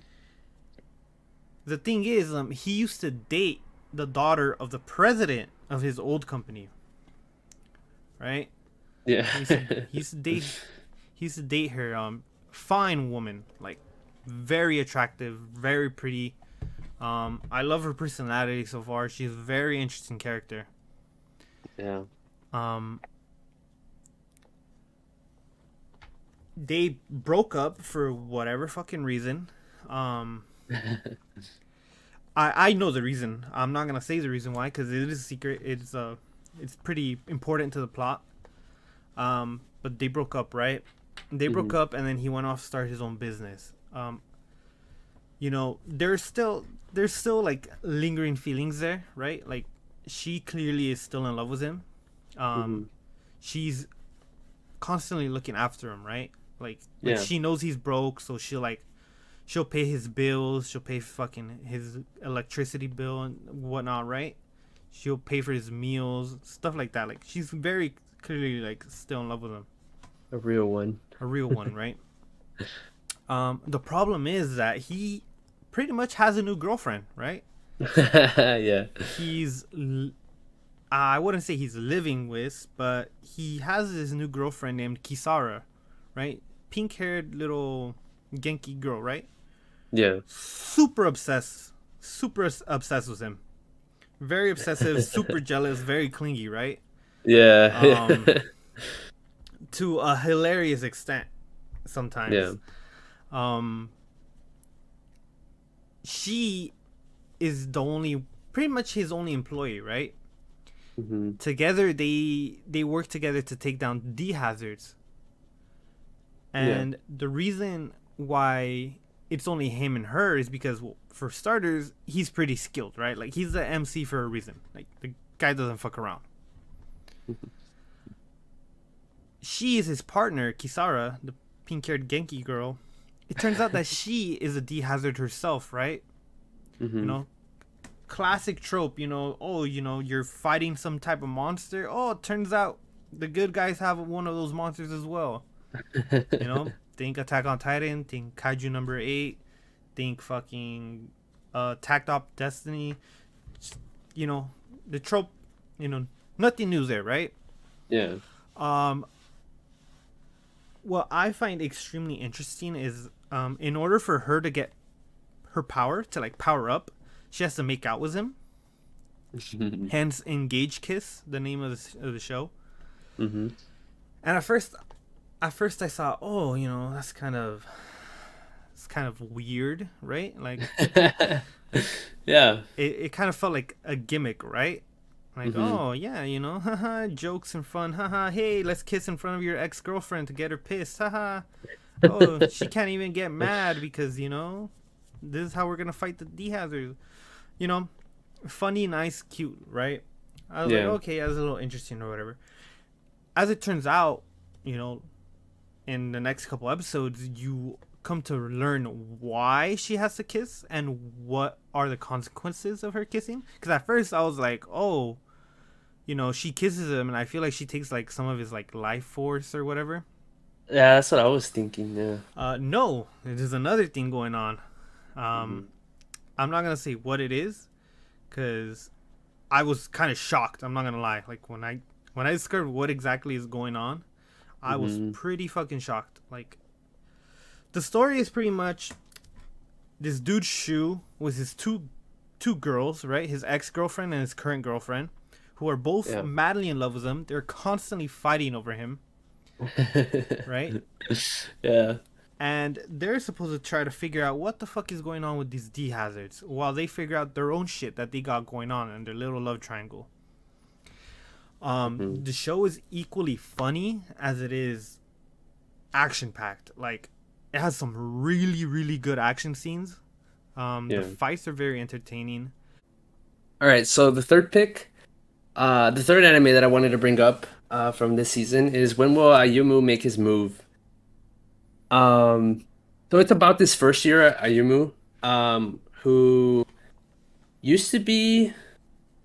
The thing is, um, he used to date the daughter of the president of his old company, right? Yeah. He used to, he used to date he used to date her um fine woman like very attractive very pretty um i love her personality so far she's a very interesting character yeah. um they broke up for whatever fucking reason um I I know the reason. I'm not gonna say the reason why because it is a secret. It's uh, it's pretty important to the plot. Um, but they broke up, right? They broke up, and then he went off to start his own business. Um, you know, there's still there's still like lingering feelings there, right? Like she clearly is still in love with him. Um, Mhm. she's constantly looking after him, right? Like, like Yeah. she knows he's broke, so she'll like she'll pay his bills, she'll pay fucking his electricity bill and whatnot, right? She'll pay for his meals, stuff like that. Like she's very clearly like still in love with him, A real one. a real one, right? Um, the problem is that he pretty much has a new girlfriend, right? yeah. He's, I wouldn't say he's living with, but he has this new girlfriend named Kisara, right? Pink-haired little Genki girl, right? Yeah. super obsessed, super obsessed with him. Very obsessive, super jealous, very clingy, right? Yeah. Um, To a hilarious extent, sometimes. Yeah. Um. She is the only, pretty much his only employee, right? hmm Together, they they work together to take down the hazards. And the reason why it's only him and her is because, well, for starters, he's pretty skilled, right? Like he's the MC for a reason. Like the guy doesn't fuck around. she is his partner, Kisara, the pink-haired Genki girl. It turns out that she is a D hazard herself, right? hmm You know, classic trope. You know, oh, you know, you're fighting some type of monster. Oh, it turns out the good guys have one of those monsters as well. You know, think Attack on Titan, think Kaiju number eight, think fucking uh, Takt Op Destiny. You know, the trope. You know, nothing new there, right? yeah. Um, what I find extremely interesting is, um, in order for her to get her power to like power up, she has to make out with him. Hence, engage kiss, the name of the, of the show. Mm-hmm. And at first, at first I saw, oh, you know, that's kind of, it's kind of weird, right? Like, yeah. it, it kind of felt like a gimmick, right? Like, Mhm. oh yeah, you know, haha, jokes and fun, haha. Hey, let's kiss in front of your ex girlfriend to get her pissed, haha. Oh, she can't even get mad because you know, this is how we're gonna fight the D hazards. You know, funny, nice, cute, right? I was Yeah. like, okay, that's a little interesting or whatever. As it turns out, you know, in the next couple episodes, you come to learn why she has to kiss and what are the consequences of her kissing. Because at first I was like, oh, you know, she kisses him, and I feel like she takes like some of his like life force or whatever. Yeah, that's what I was thinking. Yeah. Uh, no, there's another thing going on. Um, Mm-hmm. I'm not gonna say what it is, cause I was kind of shocked. I'm not gonna lie. Like when I when I discovered what exactly is going on, I was Mhm. pretty fucking shocked. Like the story is pretty much this dude's Shu with his two two girls, right? His ex girlfriend and his current girlfriend, who are both Yeah. madly in love with him. They're constantly fighting over him, right? yeah. and they're supposed to try to figure out what the fuck is going on with these D hazards while they figure out their own shit that they got going on in their little love triangle. Um, Mhm. the show is equally funny as it is action packed. Like, it has some really, really good action scenes. Um, Yeah. The fights are very entertaining. All right, so the third pick, uh, the third anime that I wanted to bring up uh, from this season is when will Ayumu make his move? Um, so it's about this first year Ayumu, um, who used to be,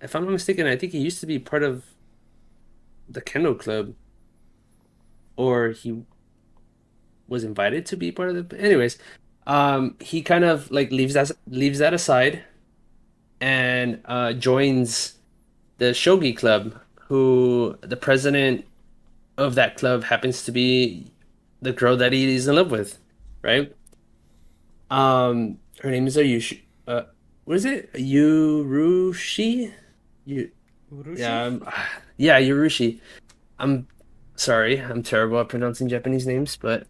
if I'm not mistaken, I think he used to be part of the Kendo Club, or he was invited to be part of the. Anyways, um, he kind of like leaves that leaves that aside and uh, joins the shogi club who the president of that club happens to be the girl that he is in love with right? Um her name is Ayushi uh what is it? Yurushi you yeah um, yeah Yurushi I'm sorry I'm terrible at pronouncing Japanese names but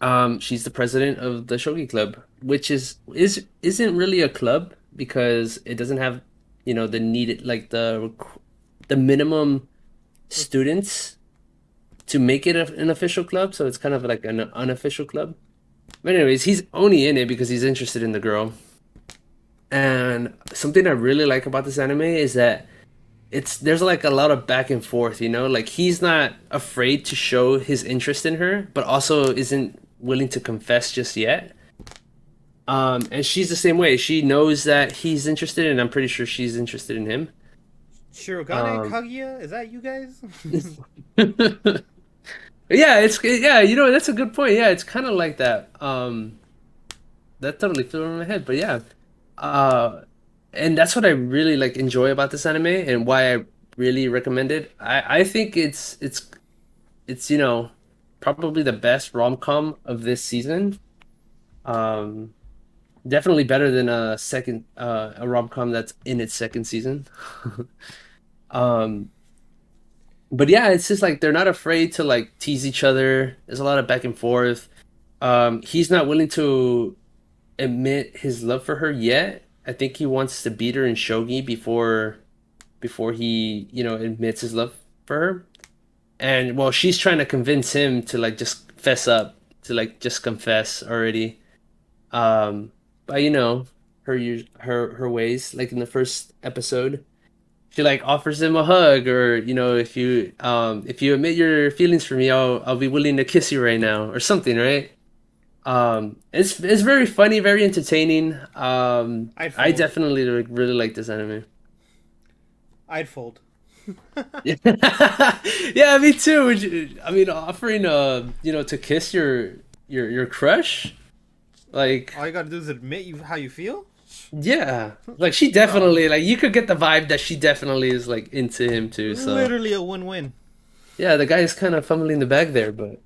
um she's the president of the shogi club which is is isn't really a club because it doesn't have you know the needed like the the minimum students to make it an official club so it's kind of like an unofficial club but anyways he's only in it because he's interested in the girl and something i really like about this anime is that it's there's like a lot of back and forth you know like he's not afraid to show his interest in her but also isn't willing to confess just yet um, and she's the same way. She knows that he's interested, and I'm pretty sure she's interested in him. Shirogane Um, Kaguya, is that you guys? yeah, it's yeah. You know, that's a good point. Yeah, it's kind of like that. Um, that totally flew over my head, but yeah, uh, and that's what I really like enjoy about this anime, and why I really recommend it. I I think it's it's it's you know probably the best rom com of this season. Um, definitely better than a second uh, a rom com that's in its second season. um, but yeah, it's just like they're not afraid to like tease each other. There's a lot of back and forth. Um, he's not willing to admit his love for her yet. I think he wants to beat her in shogi before before he you know admits his love for her. And well, she's trying to convince him to like just fess up, to like just confess already. Um, but you know her her her ways. Like in the first episode, she like offers him a hug, or you know if you um if you admit your feelings for me, I'll I'll be willing to kiss you right now, or something, right? Um, it's it's very funny, very entertaining. Um, I'd I definitely really like this anime. I'd fold. yeah, me too. Would you, I mean, offering uh, you know, to kiss your your your crush, like All you gotta do is admit you how you feel. Yeah, like she definitely like you could get the vibe that she definitely is like into him too. So Literally a win-win. yeah, the guy is kind of fumbling the bag there, but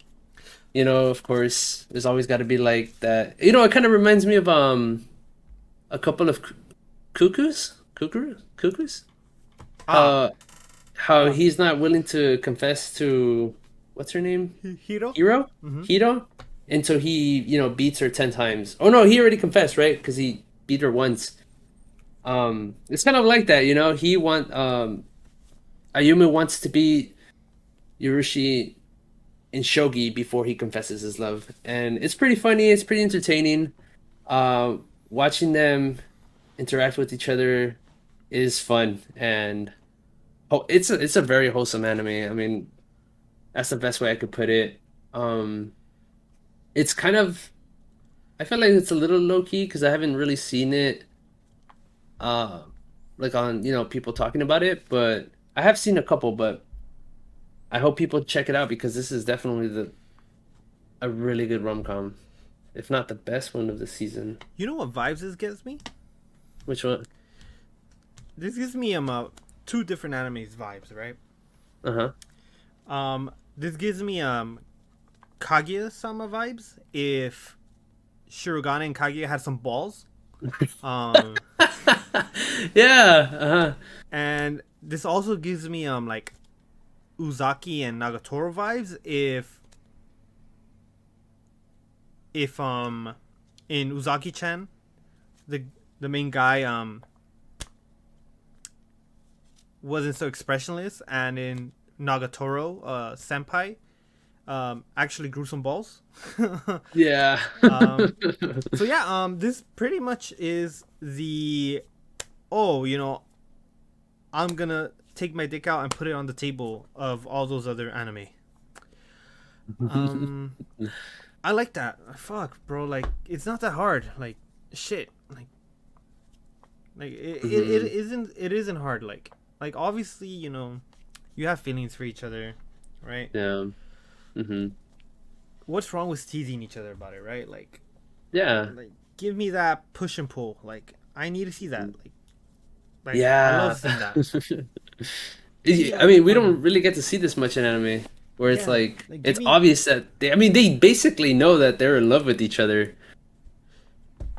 you know, of course, there's always got to be like that. You know, it kind of reminds me of um, a couple of cu- cuckoos, cuckoo, cuckoos. Ah. Uh, how he's not willing to confess to what's her name? Hero. Hiro? Mhm. Hiro? And so he, you know, beats her 10 times. Oh no, he already confessed, right? Because he beat her once. Um, it's kind of like that, you know. He want um, Ayumu wants to beat Yurushi in shogi before he confesses his love, and it's pretty funny. It's pretty entertaining. Uh, watching them interact with each other is fun, and oh, it's a it's a very wholesome anime. I mean, that's the best way I could put it. Um, it's kind of, I feel like it's a little low key because I haven't really seen it, uh, like on you know people talking about it, but I have seen a couple. But I hope people check it out because this is definitely the a really good rom com, if not the best one of the season. You know what vibes this gives me? Which one? This gives me um uh, two different animes vibes, right? Uh huh. Um, this gives me um Kaguya-sama vibes if Shirogane and Kaguya had some balls. um, yeah. Uh huh. and this also gives me um like Uzaki and Nagatoro vibes if if um in Uzaki-chan the the main guy um wasn't so expressionless and in Nagatoro uh senpai um actually grew some balls Yeah. Um, so yeah um this pretty much is the oh you know i'm gonna take my dick out and put it on the table of all those other anime um i like that fuck bro like it's not that hard like shit like like it, it, it Mhm. isn't it isn't hard like like obviously you know you have feelings for each other right yeah. Hmm what's wrong with teasing each other about it right like Yeah. like give me that push and pull like i need to see that like like yeah. i love seeing that I mean, we don't really get to see this much in anime, where it's Yeah, like, like, it's me- obvious that they. I mean, they basically know that they're in love with each other.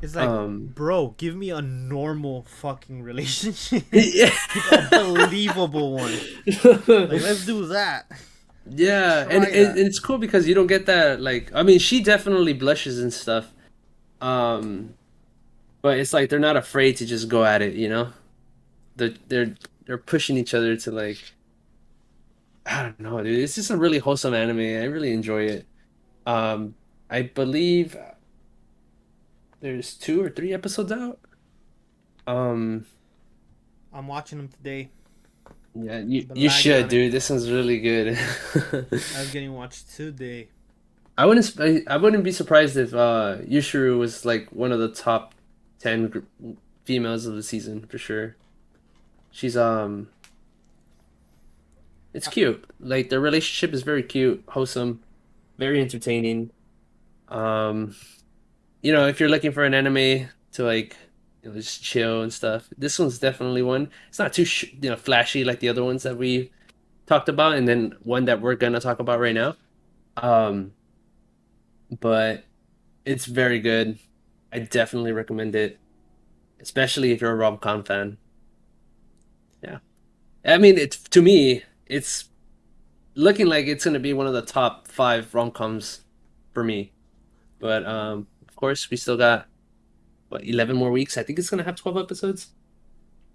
it's like Um, bro give me a normal fucking relationship yeah. a believable one like let's do that Yeah, and, and, and it's cool because you don't get that like I mean she definitely blushes and stuff. Um but it's like they're not afraid to just go at it, you know? They're they're they're pushing each other to like I don't know, dude. It's just a really wholesome anime. I really enjoy it. Um I believe there's two or three episodes out. Um i'm watching them today yeah, you, The you should, on it. This one's really good. i was getting watched today I wouldn't. I, I wouldn't be surprised if uh, Yushiro was like one of the top ten gr- females of the season for sure. She's um. It's cute. Like their relationship is very cute, wholesome, very entertaining. Um, you know, if you're looking for an anime to like, you know, just chill and stuff, this one's definitely one. It's not too sh you know flashy like the other ones that we talked about, and then one that we're gonna talk about right now. Um but it's very good. I definitely recommend it, especially if you're a rom-com fan. Yeah, I mean, it's to me, it's looking like it's gonna be one of the top five rom-coms for me. But um, of course, we still got what 11 more weeks. I think it's gonna have 12 episodes.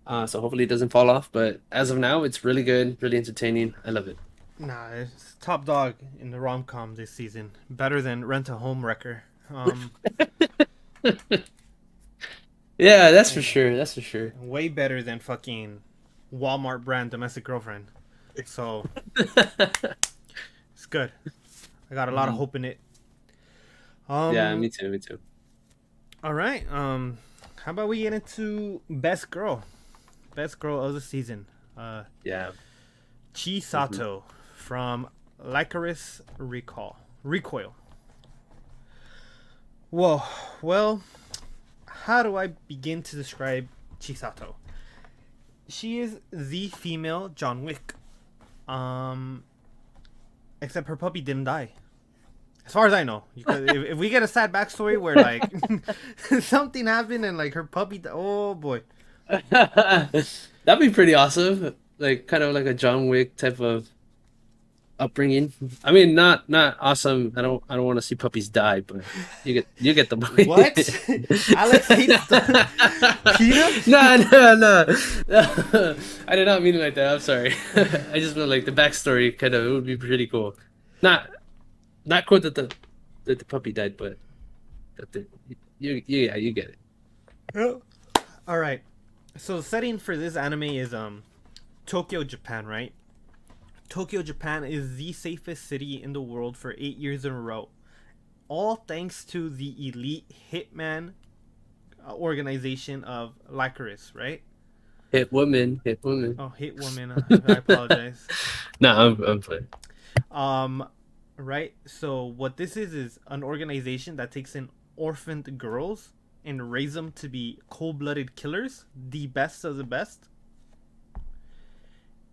Uh, so hopefully it doesn't fall off. But as of now, it's really good, really entertaining. I love it. nah it's top dog in the rom-com this season better than rent a home wrecker um Yeah, that's for sure. That's for sure. way better than fucking walmart brand domestic girlfriend so it's good i got a lot of hope in it um yeah, me too. Me too. All right. Um, how about we get into best girl, best girl of the season? Uh, Yeah. Chisato from Lycoris Recall Recoil. Whoa. Well, how do I begin to describe Chisato? She is the female John Wick. Um, except her puppy didn't die. As far as I know, because if, if we get a sad backstory where like something happened and like her puppy, di- oh boy, That'd be pretty awesome. like kind of like a John Wick type of upbringing. I mean, not not awesome. I don't I don't want to see puppies die, but you get you get the point. What? Alex hates the Peanut? No, no, no. I did not mean it like that. I'm sorry. I just meant like the backstory. Kind of, it would be pretty cool. Not not cool that the that the puppy died, but that the you you yeah you get it. All right. So the setting for this anime is um Tokyo, Japan, right? Tokyo, Japan is the safest city in the world for 8 years in a row. All thanks to the elite hitman uh, organization of Lycoris, right? Hit woman, hit woman. Oh, hit woman. I apologize. No, I'm I'm fine. Um, right. So what this is is an organization that takes in orphaned girls and raise them to be cold-blooded killers, the best of the best.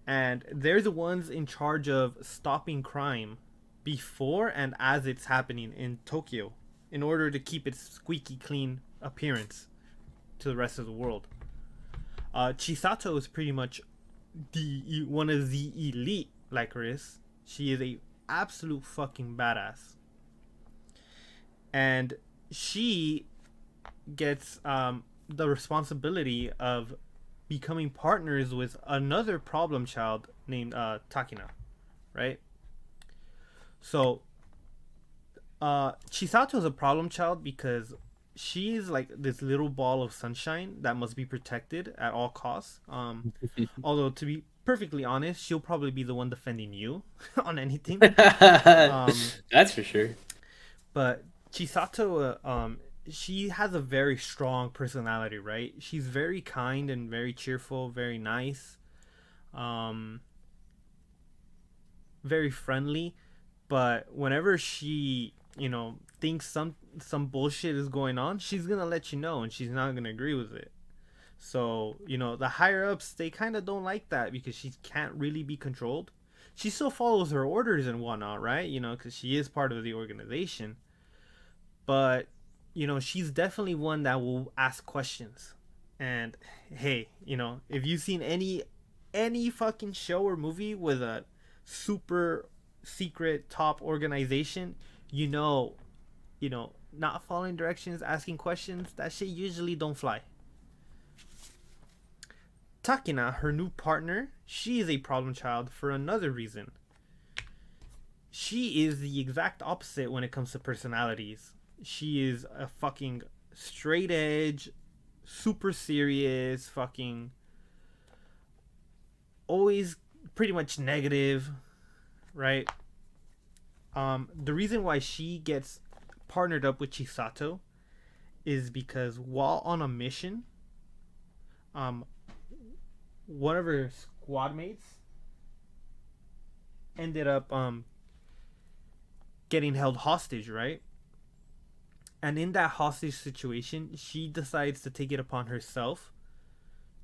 And they're the ones in charge of stopping crime before and as it's happening in Tokyo in order to keep its squeaky clean appearance to the rest of the world. Uh, Chisato is pretty much the one of the elite Lycoris. She is a absolute fucking badass. And she gets um, the responsibility of becoming partners with another problem child named uh, Takina, right? So, uh, Chisato is a problem child because she's like this little ball of sunshine that must be protected at all costs. Um, although to be perfectly honest, she'll probably be the one defending you on anything. um, That's for sure. But Chisato, uh, um, she has a very strong personality, right? She's very kind and very cheerful, very nice, um, very friendly. But whenever she, you know, thinks some some bullshit is going on, she's gonna let you know, and she's not gonna agree with it. So you know, the higher ups they kind of don't like that because she can't really be controlled. She still follows her orders and whatnot, right? You know, because she is part of the organization. But you know, she's definitely one that will ask questions. And hey, you know, if you've seen any any fucking show or movie with a super secret top organization, you know, you know, not following directions, asking questions, that shit usually don't fly. Takina, her new partner, she is a problem child for another reason. She is the exact opposite when it comes to personalities she is a fucking straight edge, super serious, fucking always pretty much negative, right? Um, the reason why she gets partnered up with Chisato is because while on a mission, um, one of her squad mates ended up um getting held hostage, right? and in that hostage situation she decides to take it upon herself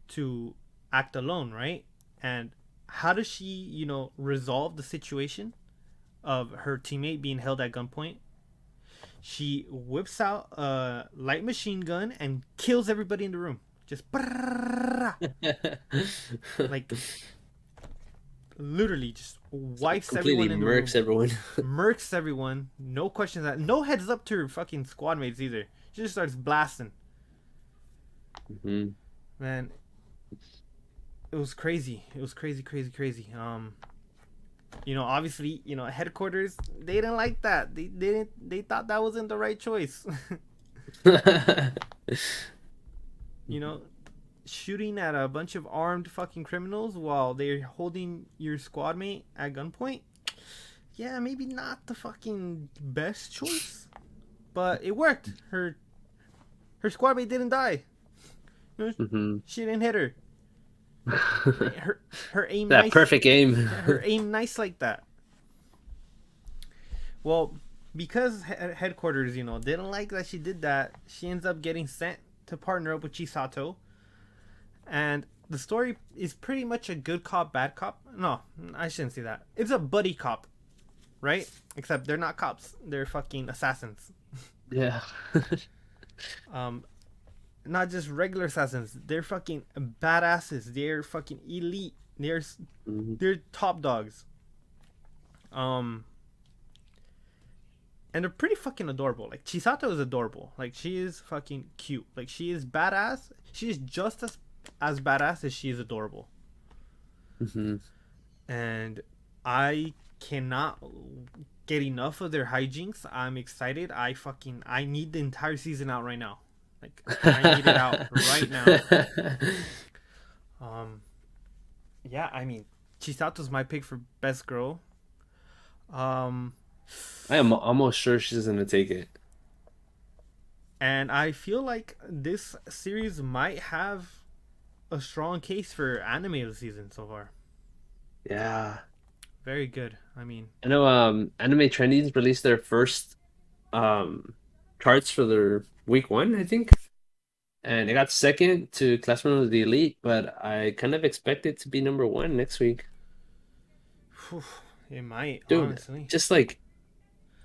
to act alone right? And how does she you know resolve the situation of her teammate being held at gunpoint? She whips out a light machine gun and kills everybody in the room just like literally just wipes Completely everyone in murks everyone. murks everyone. No questions. asked. No heads up to her fucking squad mates either. She just starts blasting. hmm Man, it was crazy. It was crazy, crazy, crazy. Um, you know, obviously, you know, headquarters they didn't like that. They, they didn't. They thought that wasn't the right choice. You know, shooting at a bunch of armed fucking criminals while they're holding your squad mate at gunpoint. Yeah, maybe not the fucking best choice, but it worked. Her her squad mate didn't die. You know, hmm She didn't hit her. Her her aim that nice. perfect aim. her aim nice like that. Well, because headquarters, you know, didn't like that she did that, she ends up getting sent to partner up with Chisato. And the story is pretty much a good cop, bad cop. No, I shouldn't say that. It's a buddy cop, right? Except they're not cops; they're fucking assassins. yeah. Um, not just regular assassins. They're fucking badasses. They're fucking elite They're Mhm. they're top dogs. Um, and they're pretty fucking adorable. Like Chisato is adorable. Like she is fucking cute. Like she is badass. She is just as as badass as she is adorable. Mhm. And I cannot get enough of their hijinks. I'm excited. I fucking I need the entire season out right now. Like I need it out right now. Um, yeah, I mean, Chisato's my pick for best girl. Um, I am almost sure she's gonna take it. and I feel like this series might have a strong case for anime of the season so far. Yeah. Very good. I mean, I know um Anime Trending released their first um charts for their week one, I think. And it got second to Classroom of the Elite, but I kind of expect it to be number one next week. it might Dude, honestly. Just like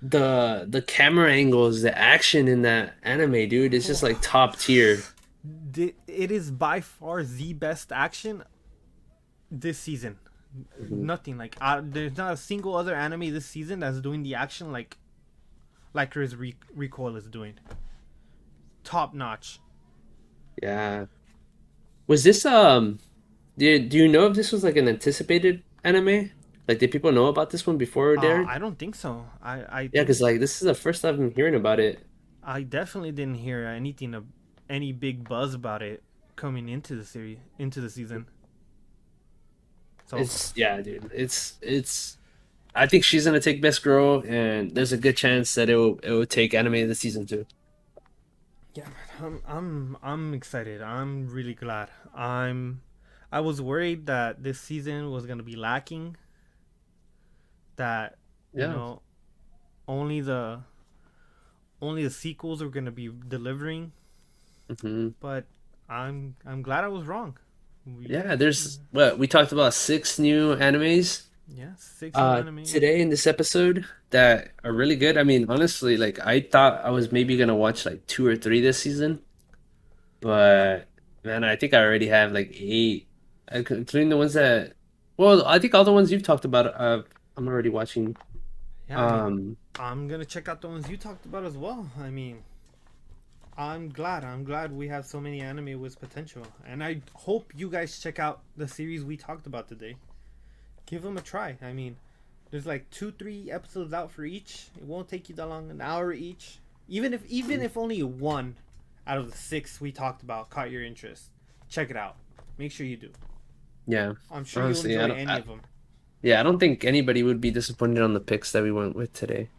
the the camera angles, the action in that anime, dude, it's just like top tier. It is by far the best action this season. Nothing like uh, there's not a single other anime this season that's doing the action like like Riz Re- Recoil is doing. Top notch. Yeah. Was this um do do you know if this was like an anticipated anime? Like did people know about this one before it Uh. I don't think so. I I Yeah, because like this is the first time I'm hearing about it. I definitely didn't hear anything of any big buzz about it coming into the series into the season. So It's yeah, dude. It's it's. I think she's gonna take best girl, and there's a good chance that it will it will take anime of the season too. yeah, man, I'm I'm I'm excited. I'm really glad. I'm I was worried that this season was gonna be lacking. That you know, only the only the sequels are gonna be delivering. hmm But I'm I'm glad I was wrong. We, Yeah, there's what we talked about six new animes yeah six new uh anime. today in this episode that are really good. I mean, honestly, like I thought I was maybe gonna watch like two or three this season, but man, I think I already have like eight, including the ones that. Well, I think all the ones you've talked about, uh, I'm already watching. Yeah, I mean, Um, I'm gonna check out the ones you talked about as well. I mean, I'm glad. I'm glad we have so many anime with potential, and I hope you guys check out the series we talked about today. Give them a try. I mean, there's like two, three episodes out for each. It won't take you that long, an hour each. Even if, even if only one out of the six we talked about caught your interest, check it out. Make sure you do. yeah. I'm sure Honestly, you'll enjoy any I- of them. Yeah, I don't think anybody would be disappointed on the picks that we went with today.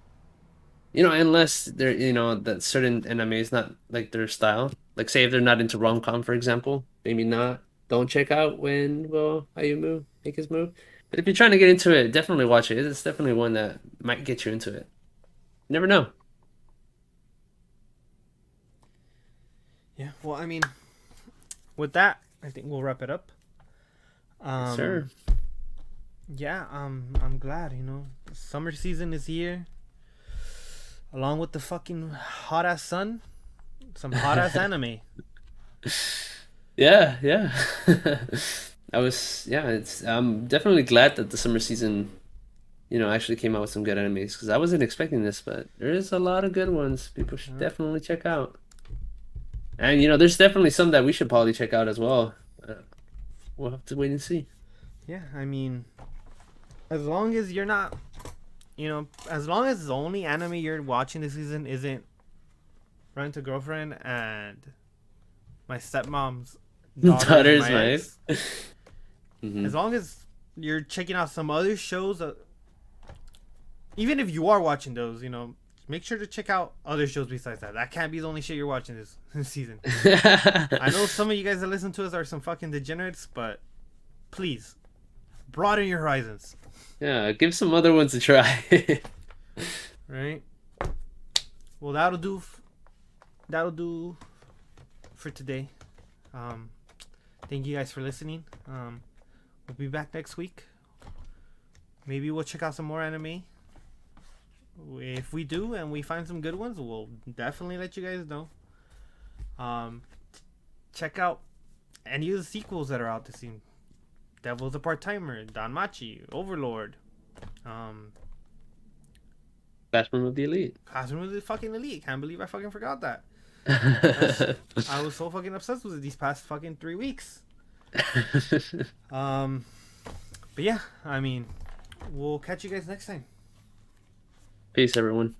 You know, unless they're, you know, that certain anime is not like their style. Like, say if they're not into rom-com, for example, maybe not. Don't check out when will Ayumu make his move. But if you're trying to get into it, definitely watch it. It's definitely one that might get you into it. You never know. Yeah. Well, I mean, with that, I think we'll wrap it up. Um, sir. Yeah, um, I'm glad. You know, summer season is here. Along with the fucking hot ass sun, some hot ass anime. Yeah, yeah. I was, yeah, it's, I'm definitely glad that the summer season, you know, actually came out with some good animes because I wasn't expecting this, but there is a lot of good ones people should definitely check out. And, you know, there's definitely some that we should probably check out as well. Uh, we'll have to wait and see. Yeah, I mean, as long as you're not, you know, as long as the only anime you're watching this season isn't Rent a Girlfriend and my stepmom's daughter Daughter's my ex, Mhm. as long as you're checking out some other shows, uh, even if you are watching those, you know, make sure to check out other shows besides that. That can't be the only shit you're watching this, this season. I know some of you guys that listen to us are some fucking degenerates, but please broaden your horizons, Yeah, give some other ones a try. right? Well, that'll do. F- that'll do for today. Um, thank you guys for listening. Um, we'll be back next week. Maybe we'll check out some more anime. If we do and we find some good ones, we'll definitely let you guys know. Um, check out any of the sequels that are out this season. Devil's a part timer, DanMachi, Overlord, um, Classroom of the Elite. Classroom of the fucking elite. Can't believe I fucking forgot that. I was so fucking obsessed with it these past fucking three weeks. Um, but yeah, I mean, we'll catch you guys next time. Peace, everyone.